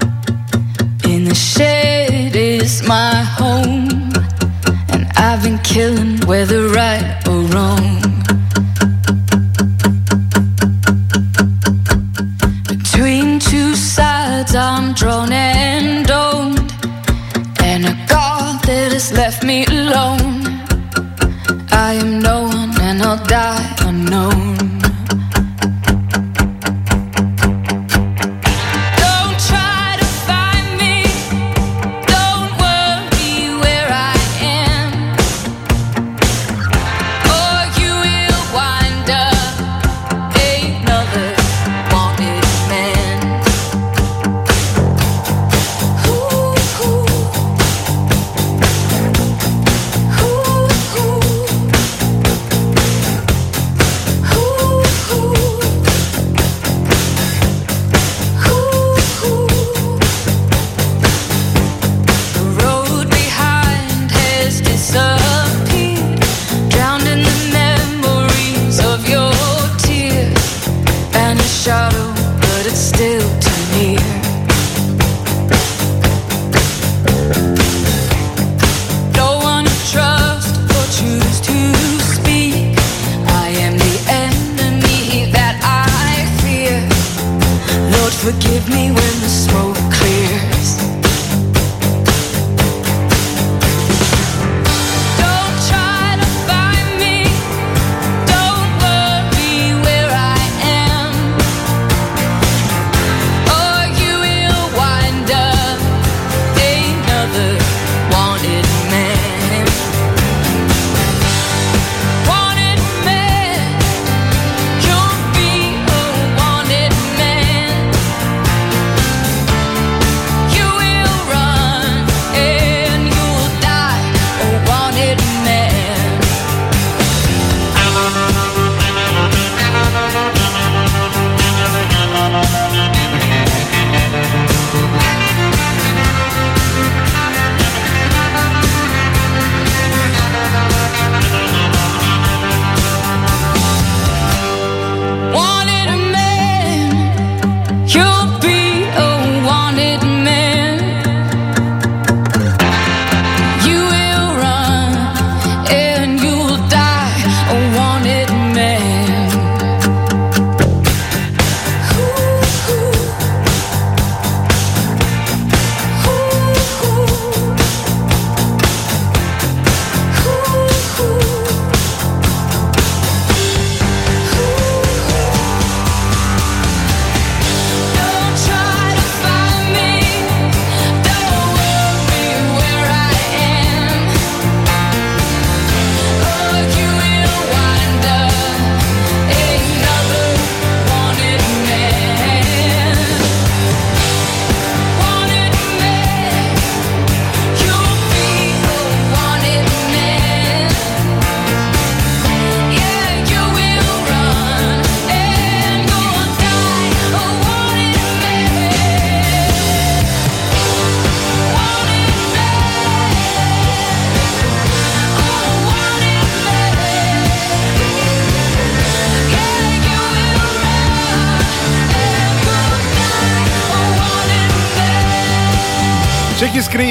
In the shed is my home, and I've been killing whether right or wrong. Sides, I'm drawn and domed, and a God that has left me alone. I am no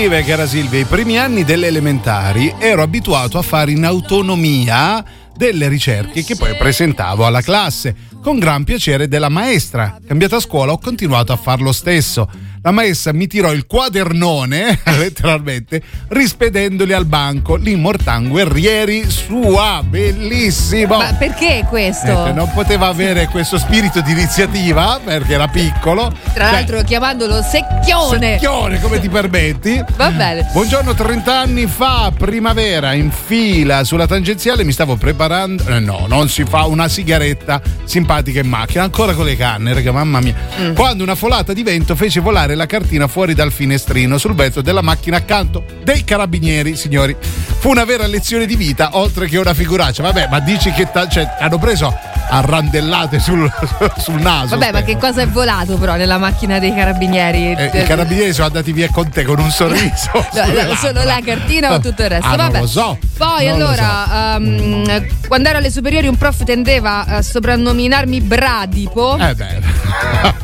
scrive, cara Silvia, i primi anni delle elementari ero abituato a fare in autonomia delle ricerche che poi presentavo alla classe, con gran piacere della maestra. Cambiata scuola ho continuato a far lo stesso. La maestra mi tirò il quadernone, letteralmente, rispedendoli al banco. L'Immortan Guerrieri sua, bellissimo! Ma perché questo? Eh, non poteva avere questo spirito di iniziativa perché era piccolo. Tra Cioè, l'altro chiamandolo secchione. Secchione, come ti permetti? Va bene. Buongiorno, 30 anni fa, primavera, in fila sulla tangenziale mi stavo preparando. eh, no, non si fa una sigaretta simpatica in macchina, ancora con le canne, raga, mamma mia. Mm. Quando una folata di vento fece volare la cartina fuori dal finestrino sul vetro della macchina accanto dei carabinieri, signori. Fu una vera lezione di vita, oltre che una figuraccia. Vabbè, ma dici che ta- cioè, hanno preso a randellate sul, sul naso. Vabbè, ma spero. che cosa è volato però nella macchina dei carabinieri? Eh, I carabinieri sono andati via con te con un sorriso. No, solo la cartina o tutto il resto? Ah, non Vabbè. lo so. Poi Non lo allora, ehm, quando ero alle superiori un prof tendeva a soprannominarmi Bradipo Eh beh.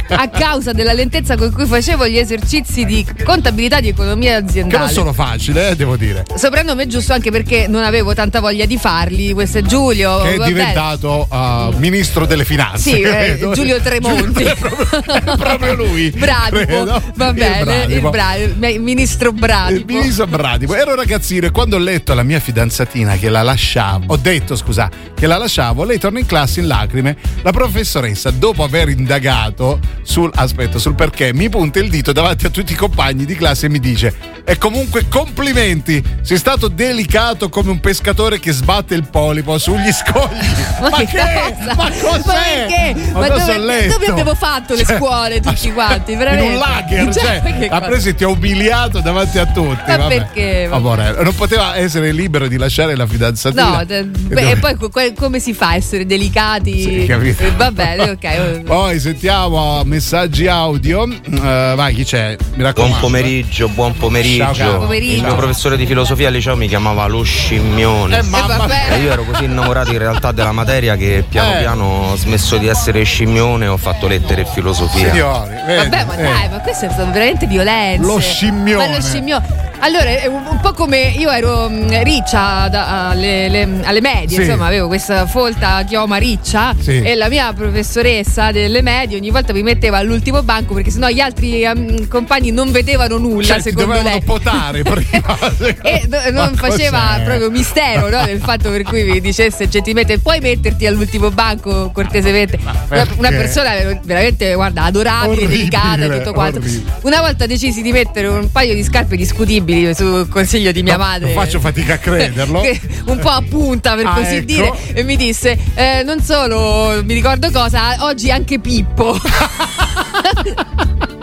a causa della lentezza con cui facevo gli esercizi di contabilità di economia Che non aziendale. sono facili, eh, devo dire. Soprannome giusto anche perché non avevo tanta voglia di farli. Questo è Giulio. Che è va bene. diventato uh, ministro delle finanze. Sì, eh. Giulio Tremonti. Giulio- è proprio lui. Bradipo, credo. va Il bene, il, Bradipo. Bra- il ministro Il Bradipo. ministro Bradipo. Ero ragazzino e quando ho letto alla mia fidanzatina che la lasciavo, ho detto scusa, che la lasciavo, lei torna in classe in lacrime. La professoressa, dopo aver indagato sul, aspetta, sul perché, mi punta il dito davanti a tutti i compagni di classe e mi dice: E comunque complimenti, sei stato delicato come un pescatore che sbatte il polipo sugli scogli. Ma, che che? cosa? Ma cos'è? Ma? Ma cosa dove- dove abbiamo fatto le scuole tutti quanti, In veramente? un lager, Cioè, cioè, ha preso e ti ha umiliato davanti a tutti. Ma vabbè. perché? Amore, non poteva essere libero di lasciare la fidanzatina. No, de- beh, e poi que- come si fa a essere delicati? Sì, capito. Va bene, ok. Poi sentiamo messaggi audio. Eh, vai, chi c'è? Mi raccomando. Buon pomeriggio, buon pomeriggio. Ciao, pomeriggio. Il mio professore di filosofia al liceo mi chiamava lo scimmione. Eh, mamma vabbè. E io ero così innamorato in realtà della materia che piano Eh. piano ho smesso di essere scimmione e ho fatto lettere e filosofia. Signori, vedi, Vabbè, ma eh. dai, ma questo è stato veramente violenza. Lo scimmione. Ma lo scimmione. Allora, è un, po' come io ero mh, riccia da- alle, le- alle medie, Sì. insomma, avevo questa folta chioma riccia Sì. e la mia professoressa delle medie ogni volta mi metteva all'ultimo banco perché sennò gli altri ehm, compagni non vedevano nulla, Cioè, secondo dovevano lei. potare prima. E do- non faceva cos'è? proprio mistero no, del fatto per cui mi dicesse gentilmente puoi metterti all'ultimo banco cortesemente una, una persona veramente guarda adorabile Orribile, delicata e tutto quanto orribile. una volta decisi di mettere un paio di scarpe discutibili sul consiglio di mia No, madre faccio fatica a crederlo. un po' a punta per Ah, così ecco. dire e mi disse eh, non solo mi ricordo cosa oggi anche Pippo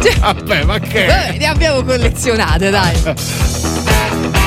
Cioè, Vabbè, ma che? vabbè, ne abbiamo collezionate dai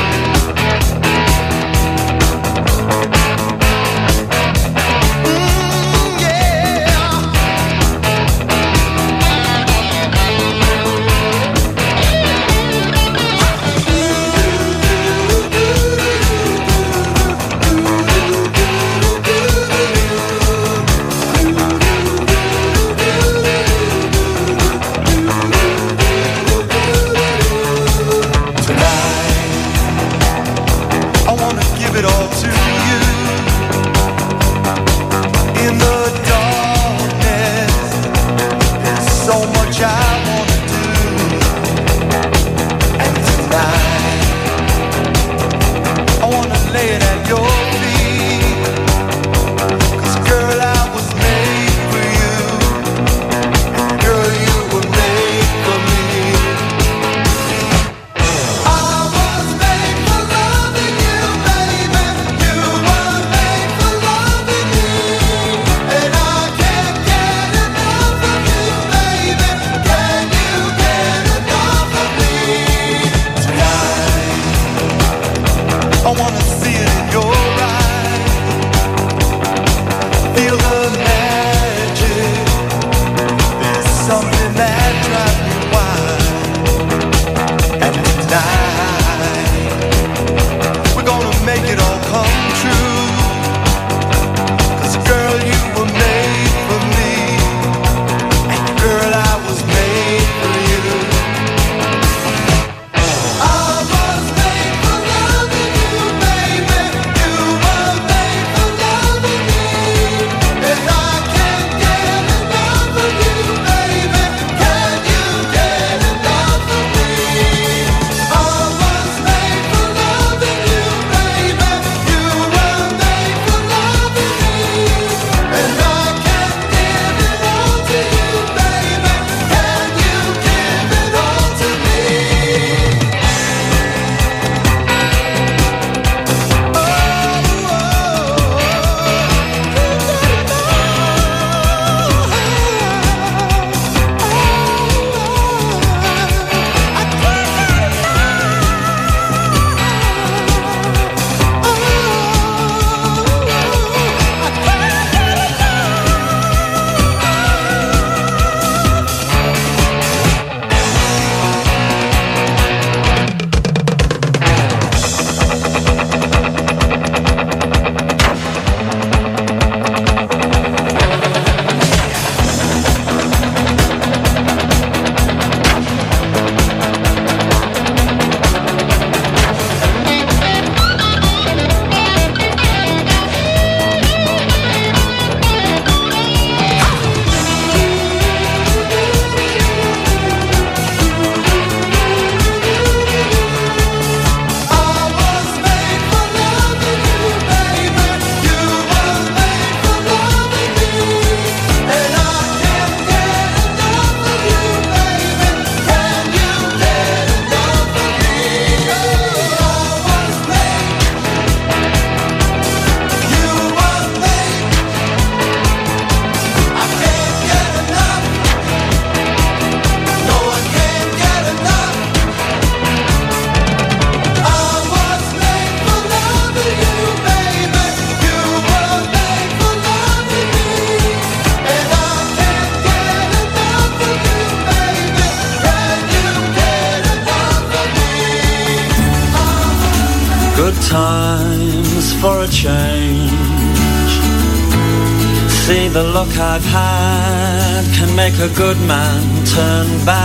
a good man turn bad.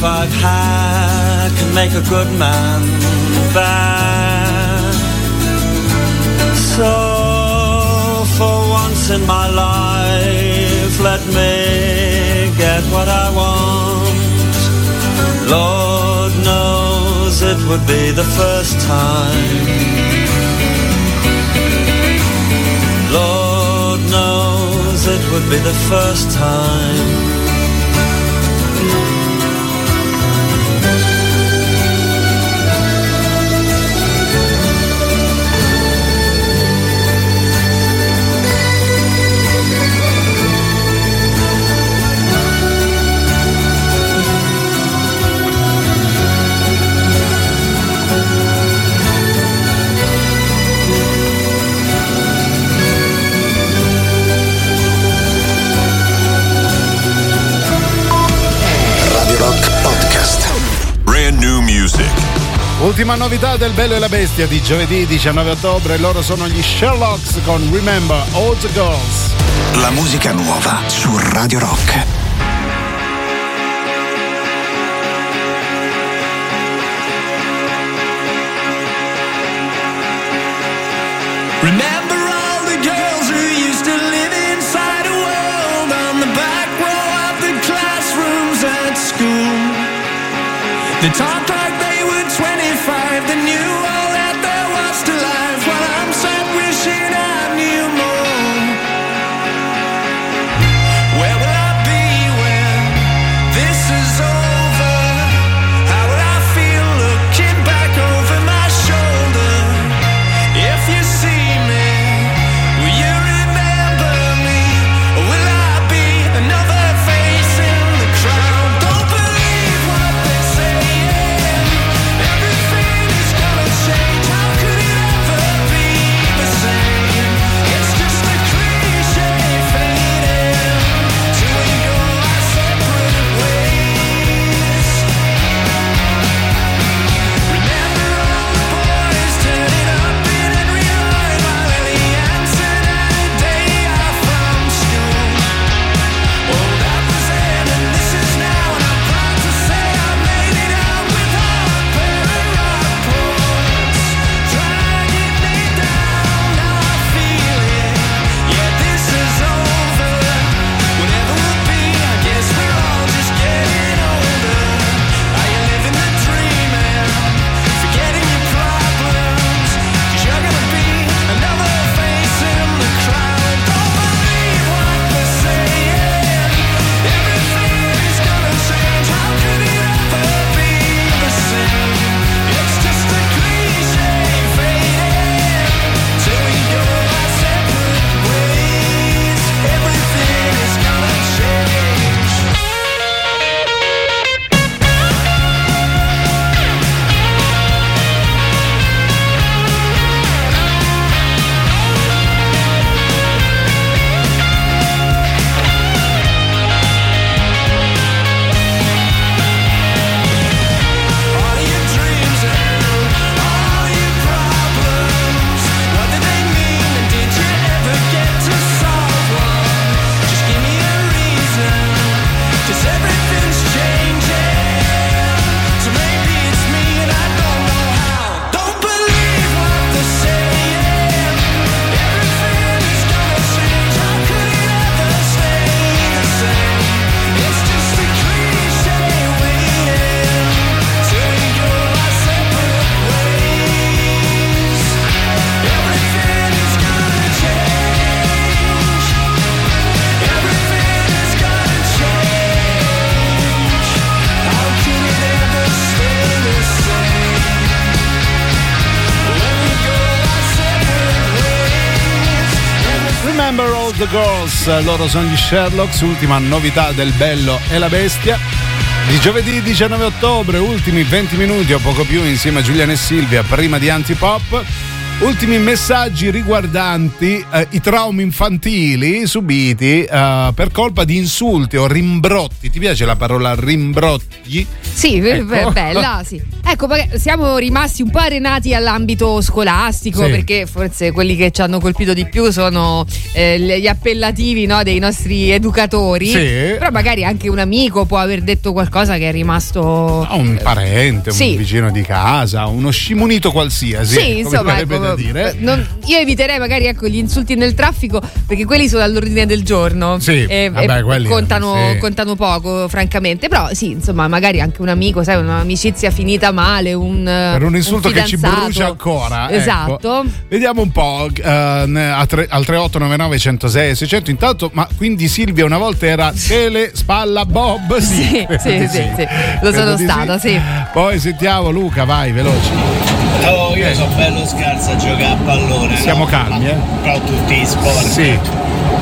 Life I've had can make a good man bad. So for once in my life, let me get what I want. Lord knows it would be the first time. Lord knows it would be the first time. Ultima novità del Bello e la Bestia di giovedì 19 ottobre, loro sono gli Sherlocks con Remember All the Girls. La musica nuova su Radio Rock. Remember all the girls who used to live inside a world on the back row of the classrooms at school. They talked Remember All the Girls, loro sono gli Sherlocks, ultima novità del Bello e la Bestia. Di giovedì 19 ottobre, ultimi 20 minuti o poco più insieme a Giuliano e Silvia, prima di Antipop. Ultimi messaggi riguardanti eh, i traumi infantili subiti eh, per colpa di insulti o rimbrotti. Ti piace la parola rimbrotti? Sì, Ecco. be- bella, sì. Ecco, siamo rimasti un po' arenati all'ambito scolastico, Sì. perché forse quelli che ci hanno colpito di più sono eh, gli appellativi no, dei nostri educatori. Sì. Però magari anche un amico può aver detto qualcosa che è rimasto. A un parente, Sì. un vicino di casa, uno scimunito qualsiasi. Sì, insomma, ecco, da dire. non- io eviterei magari ecco, gli insulti nel traffico perché quelli sono all'ordine del giorno Sì, e, vabbè, e quelli, contano, sì. contano poco, francamente. Però sì, insomma, magari anche un amico, sai, un'amicizia finita male, un Per un insulto che ci brucia ancora. ecco. Esatto. Vediamo un po' eh, al 3899 106 600. Intanto, ma quindi Silvia una volta era tele spalla Bob? Sì, sì, di sì, sì. Lo sono stata, sì. Poi sentiamo Luca, vai, veloce. Oh, io sono bello scarso a giocare a pallone. Siamo no? calmi, Ma eh. Però tutti gli sport. Sì.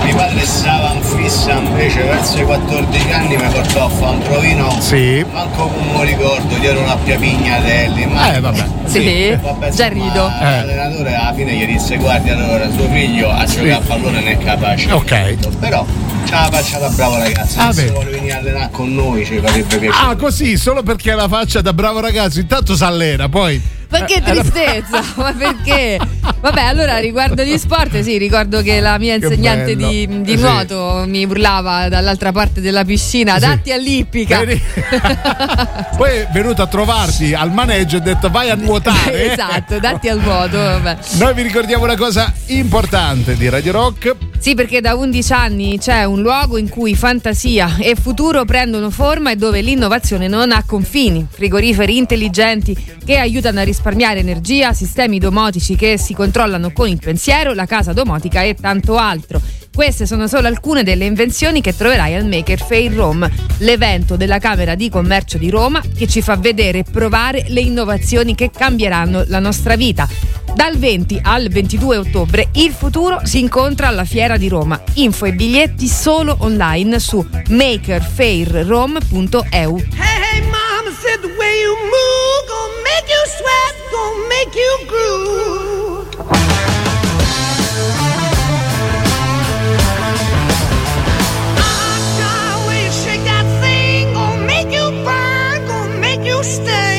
Mio padre stava in fissa invece verso i 14 anni mi portò a fare un provino. Sì. Manco come ricordo, dietro una piapignatelli. Ma Eh, vabbè. Sì, Vabbè, già rido. L'allenatore alla fine gli disse guardi allora suo figlio a Sì. giocare a pallone non è capace. Ok. Però c'ha la faccia da bravo ragazzo. Ah, se vuole venire a allenare con noi ci farebbe piacere. Ah, così, solo perché ha la faccia da bravo ragazzo, intanto s'allena, poi. Ma che tristezza, ma perché? Vabbè, allora riguardo gli sport, sì, ricordo che la mia insegnante di, di Sì. nuoto mi urlava dall'altra parte della piscina, datti all'ippica. Vedi? Poi è venuto a trovarti al maneggio e ha detto vai a nuotare. esatto, datti al nuoto, vabbè. Noi vi ricordiamo una cosa importante di Radio Rock. Sì, perché da 11 anni c'è un luogo in cui fantasia e futuro prendono forma e dove l'innovazione non ha confini. Frigoriferi intelligenti che aiutano a risparmiare energia, sistemi domotici che si controllano con il pensiero, la casa domotica e tanto altro. Queste sono solo alcune delle invenzioni che troverai al Maker Fair Rome, l'evento della Camera di Commercio di Roma che ci fa vedere e provare le innovazioni che cambieranno la nostra vita. Dal 20 al 22 ottobre il futuro si incontra alla Fiera di Roma. Info e biglietti solo online su makerfairrome.eu. Hey, hey, the way you move gonna make you sweat, gonna make you groove. Ah, the way you shake that thing, gonna make you burn, gonna make you stay.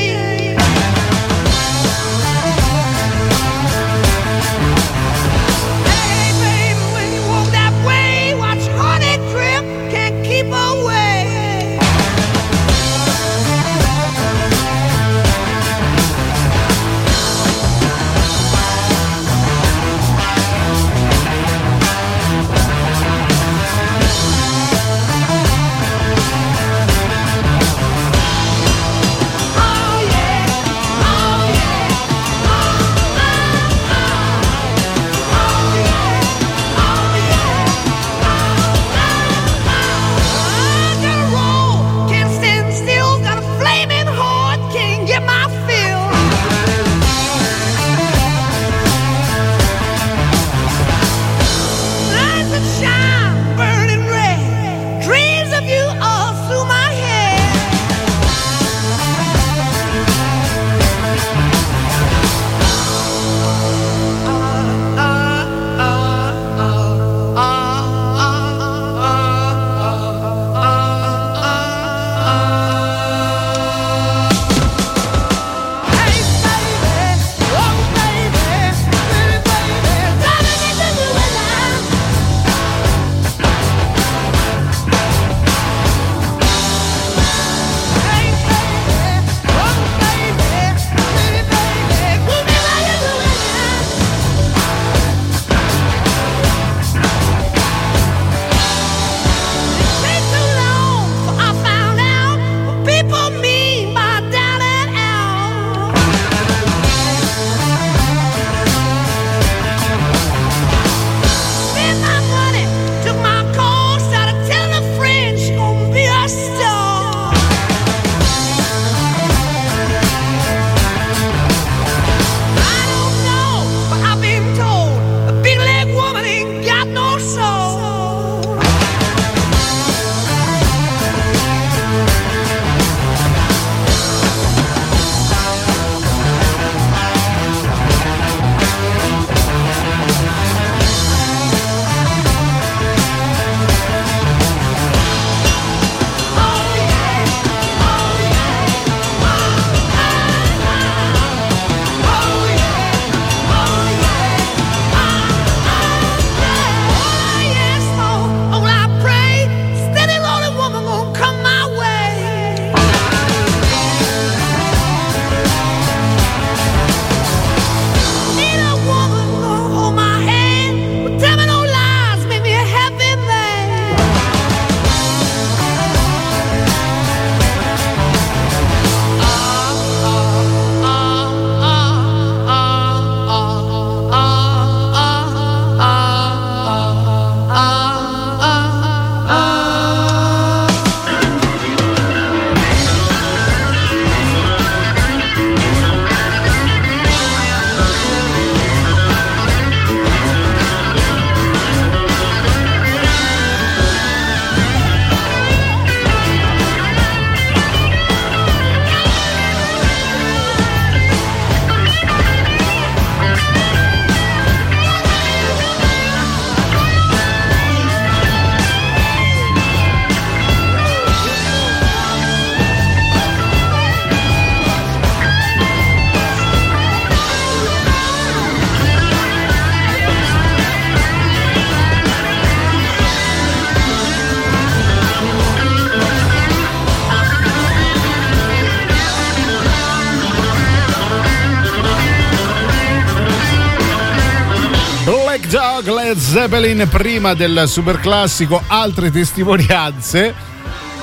Zeppelin prima del super classico altre testimonianze.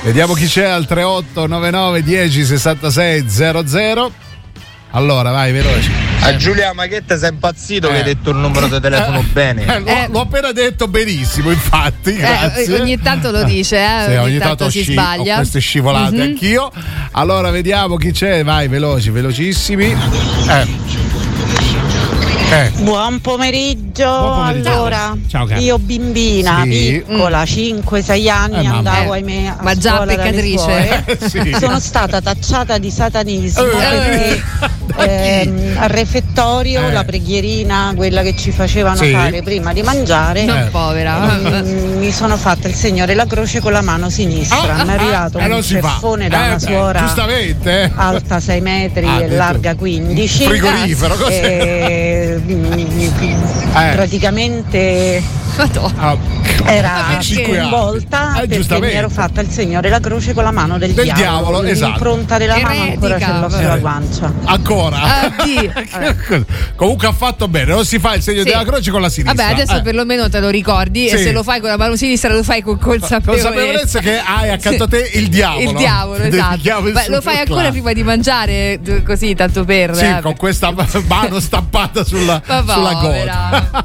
Vediamo chi c'è al 3899 10 66 00. Allora, vai, veloce. A Giulia Maghetta sei impazzito che Eh. hai detto il numero di telefono bene. Eh, l'ho, l'ho appena detto benissimo, infatti. Grazie. Eh, ogni tanto lo dice, eh, Sì, ogni, tanto, si sci- sbaglia. Ho queste scivolate Mhm. anch'io. Allora, vediamo chi c'è. Vai, veloci, velocissimi. Eh. Eh. Buon pomeriggio. pomeriggio. Allora, Ciao, cara. io bimbina, Sì. piccola, 5-6 anni, Eh, andavo Eh, ahimè, a ma già peccatrice? Eh, sì. Sono stata tacciata di satanismo Eh, perché ehm, al refettorio Eh. la preghierina, quella che ci facevano Sì. fare prima di mangiare, Non Eh. povera. mm, mi sono fatta il segno della croce con la mano sinistra. Ah, mi è arrivato ah, eh, un non si fa. ceffone da Eh, una beh, suora Giustamente. eh. alta 6 metri Ah, e larga 15 Frigorifero, cos'è? Mm, Eh. praticamente Ah, era Cinque anni. sconvolta Eh, perché mi ero fatta il segno della croce con la mano del, Del diavolo, esatto. l'impronta della mano ancora ce l'ho Eh. sulla guancia Ancora. Ah, Dio. Comunque ha fatto bene, non si fa il segno Sì. della croce con la sinistra. Vabbè, adesso Eh. perlomeno te lo ricordi Sì. e se lo fai con la mano sinistra lo fai con consapevolezza. Consapevolezza che hai accanto a te il diavolo. Il diavolo, esatto. il Beh, lo fai ancora prima di mangiare, così tanto per. Sì, eh. con questa mano stampata sulla, sulla gola.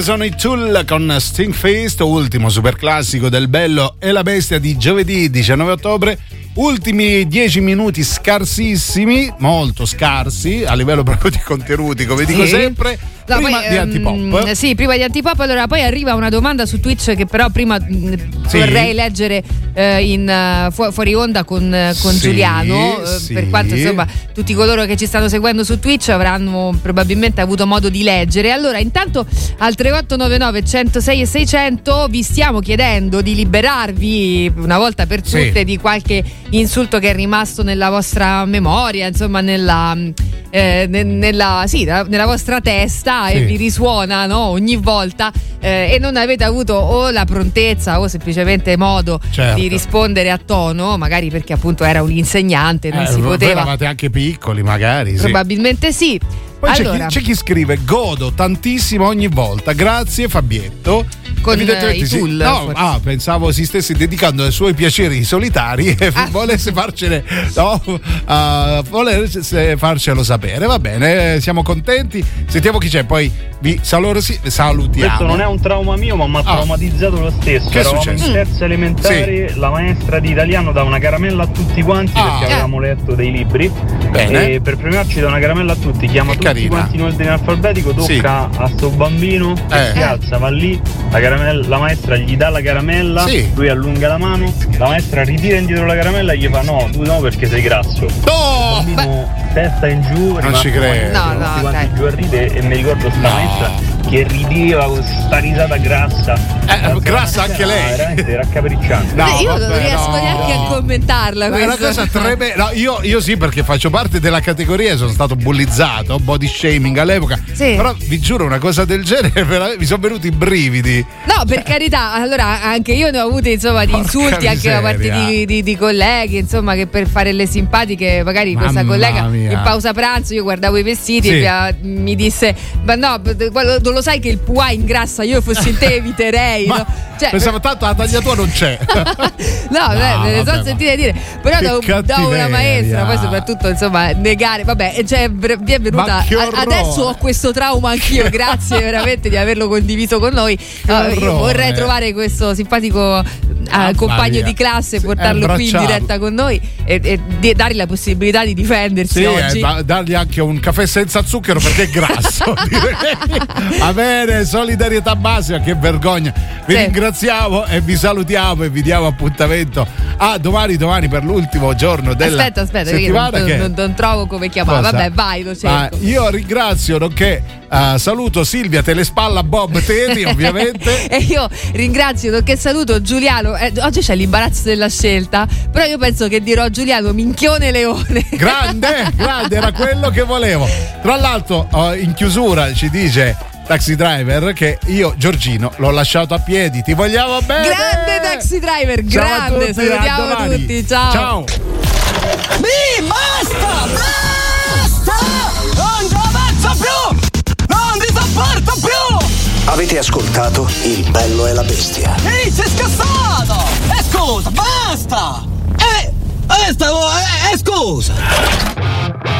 Ovviamente sono i Tool con Sting Fist, ultimo super classico del Bello e la Bestia di giovedì 19 ottobre. Ultimi 10 minuti scarsissimi, molto scarsi a livello proprio di contenuti, come dico Sì. sempre. No, prima poi, di ehm, Antipop. Sì, prima di Antipop. Allora, poi arriva una domanda su Twitch che però prima mh, Sì. vorrei leggere eh, in, eh, fu- fuori onda con, con Sì, Giuliano. eh, sì. Per quanto insomma tutti coloro che ci stanno seguendo su Twitch avranno probabilmente avuto modo di leggere. Allora, intanto al 3899 106 e 600 vi stiamo chiedendo di liberarvi una volta per tutte di qualche insulto che è rimasto nella vostra memoria, insomma, nella, eh, ne- nella, sì, nella- nella vostra testa e Sì. vi risuona no, ogni volta eh, e non avete avuto o la prontezza o semplicemente modo Certo. di rispondere a tono, magari perché appunto era un insegnante, non Eh, si voi poteva. eravate anche piccoli, magari. Sì. Probabilmente sì. Poi c'è, allora, chi, c'è chi scrive: Godo tantissimo ogni volta. Grazie, Fabietto. Con, Evidentemente i sì. Tool, No, ah, pensavo si stesse dedicando ai suoi piaceri solitari e Ah. volesse farcene. No, ah, volesse farcelo sapere. Va bene, siamo contenti. Sentiamo chi c'è, poi vi sì, salutiamo. Questo non è un trauma mio, ma mi ha Ah. traumatizzato lo stesso. Che Eravamo successo? in terza elementare, la maestra di italiano dà una caramella a tutti quanti Ah. perché avevamo letto dei libri. Bene. E per premiarci dà una caramella a tutti, chiama tutti carina. quanti in ordine alfabetico, tocca Sì. a sto bambino, Eh. si alza, va lì, la, caramella- la maestra gli dà la caramella, Sì. lui allunga la mano, la maestra ritira indietro la caramella e gli fa no, tu no perché sei grasso. No! Il bambino testa in giù, Non ci credo. No, no, tutti quanti dai. giù a ridere e mi ricordo sta No. maestra che rideva con sta risata grassa. Eh, grassa anche lei. Ah, veramente raccapricciante. No, Beh, io non vabbè, riesco no. neanche a commentarla. È una questa. cosa tremenda. No, io, io sì, perché faccio parte della categoria, sono stato bullizzato, body shaming all'epoca. Sì. Però vi giuro, una cosa del genere, mi sono venuti i brividi. No, per carità, allora anche io ne ho avute insomma di insulti anche da parte miseria. di, di- di colleghi, insomma, che per fare le simpatiche, magari questa Mamma collega mia. in pausa pranzo io guardavo i vestiti Sì. e mi, ha- mi disse: Ma no, quello- non lo sai che il puà ingrassa, io fossi in te eviterei. Ma no? Cioè, pensavo tanto la tagliatura non c'è. No, beh, me ne ma- sentite dire. Però da, da una maestra, poi soprattutto, insomma, negare. Vabbè, cioè, v- vi è venuta. A- adesso ho questo trauma anch'io. Grazie veramente di averlo condiviso con noi. Uh, io vorrei trovare questo simpatico Mamma compagno di classe, Sì, portarlo qui in diretta con noi e, e di- dargli la possibilità di difendersi Sì, oggi. eh, ma dargli anche un caffè senza zucchero perché è grasso. Va bene, solidarietà massima, che vergogna. Vi Sì. ringraziamo e vi salutiamo e vi diamo appuntamento a domani, domani per l'ultimo giorno della aspetta, aspetta, settimana. non, che- non- non trovo come chiamare. Vabbè, vai, lo Ah, cerco. io ringrazio, nonché eh, saluto Silvia Telespalla Bob Teti, ovviamente. e io ringrazio, nonché saluto Giuliano. Eh, oggi c'è l'imbarazzo della scelta, però io penso che dirò Giuliano Minchione Leone. Grande, grande, era quello che volevo. Tra l'altro, eh, in chiusura ci dice Taxi Driver che io, Giorgino, l'ho lasciato a piedi. Ti vogliamo bene. Grande taxi driver, Ciao grande, tutti, salutiamo tutti, ciao. Ciao. Mi basta! Basta! Non ci avanzo più! Non ti sopporto più! Avete ascoltato Il bello e la bestia. Ehi, sei scassato! E scusa, basta! Eh, eh, stavo, eh, eh, scusa!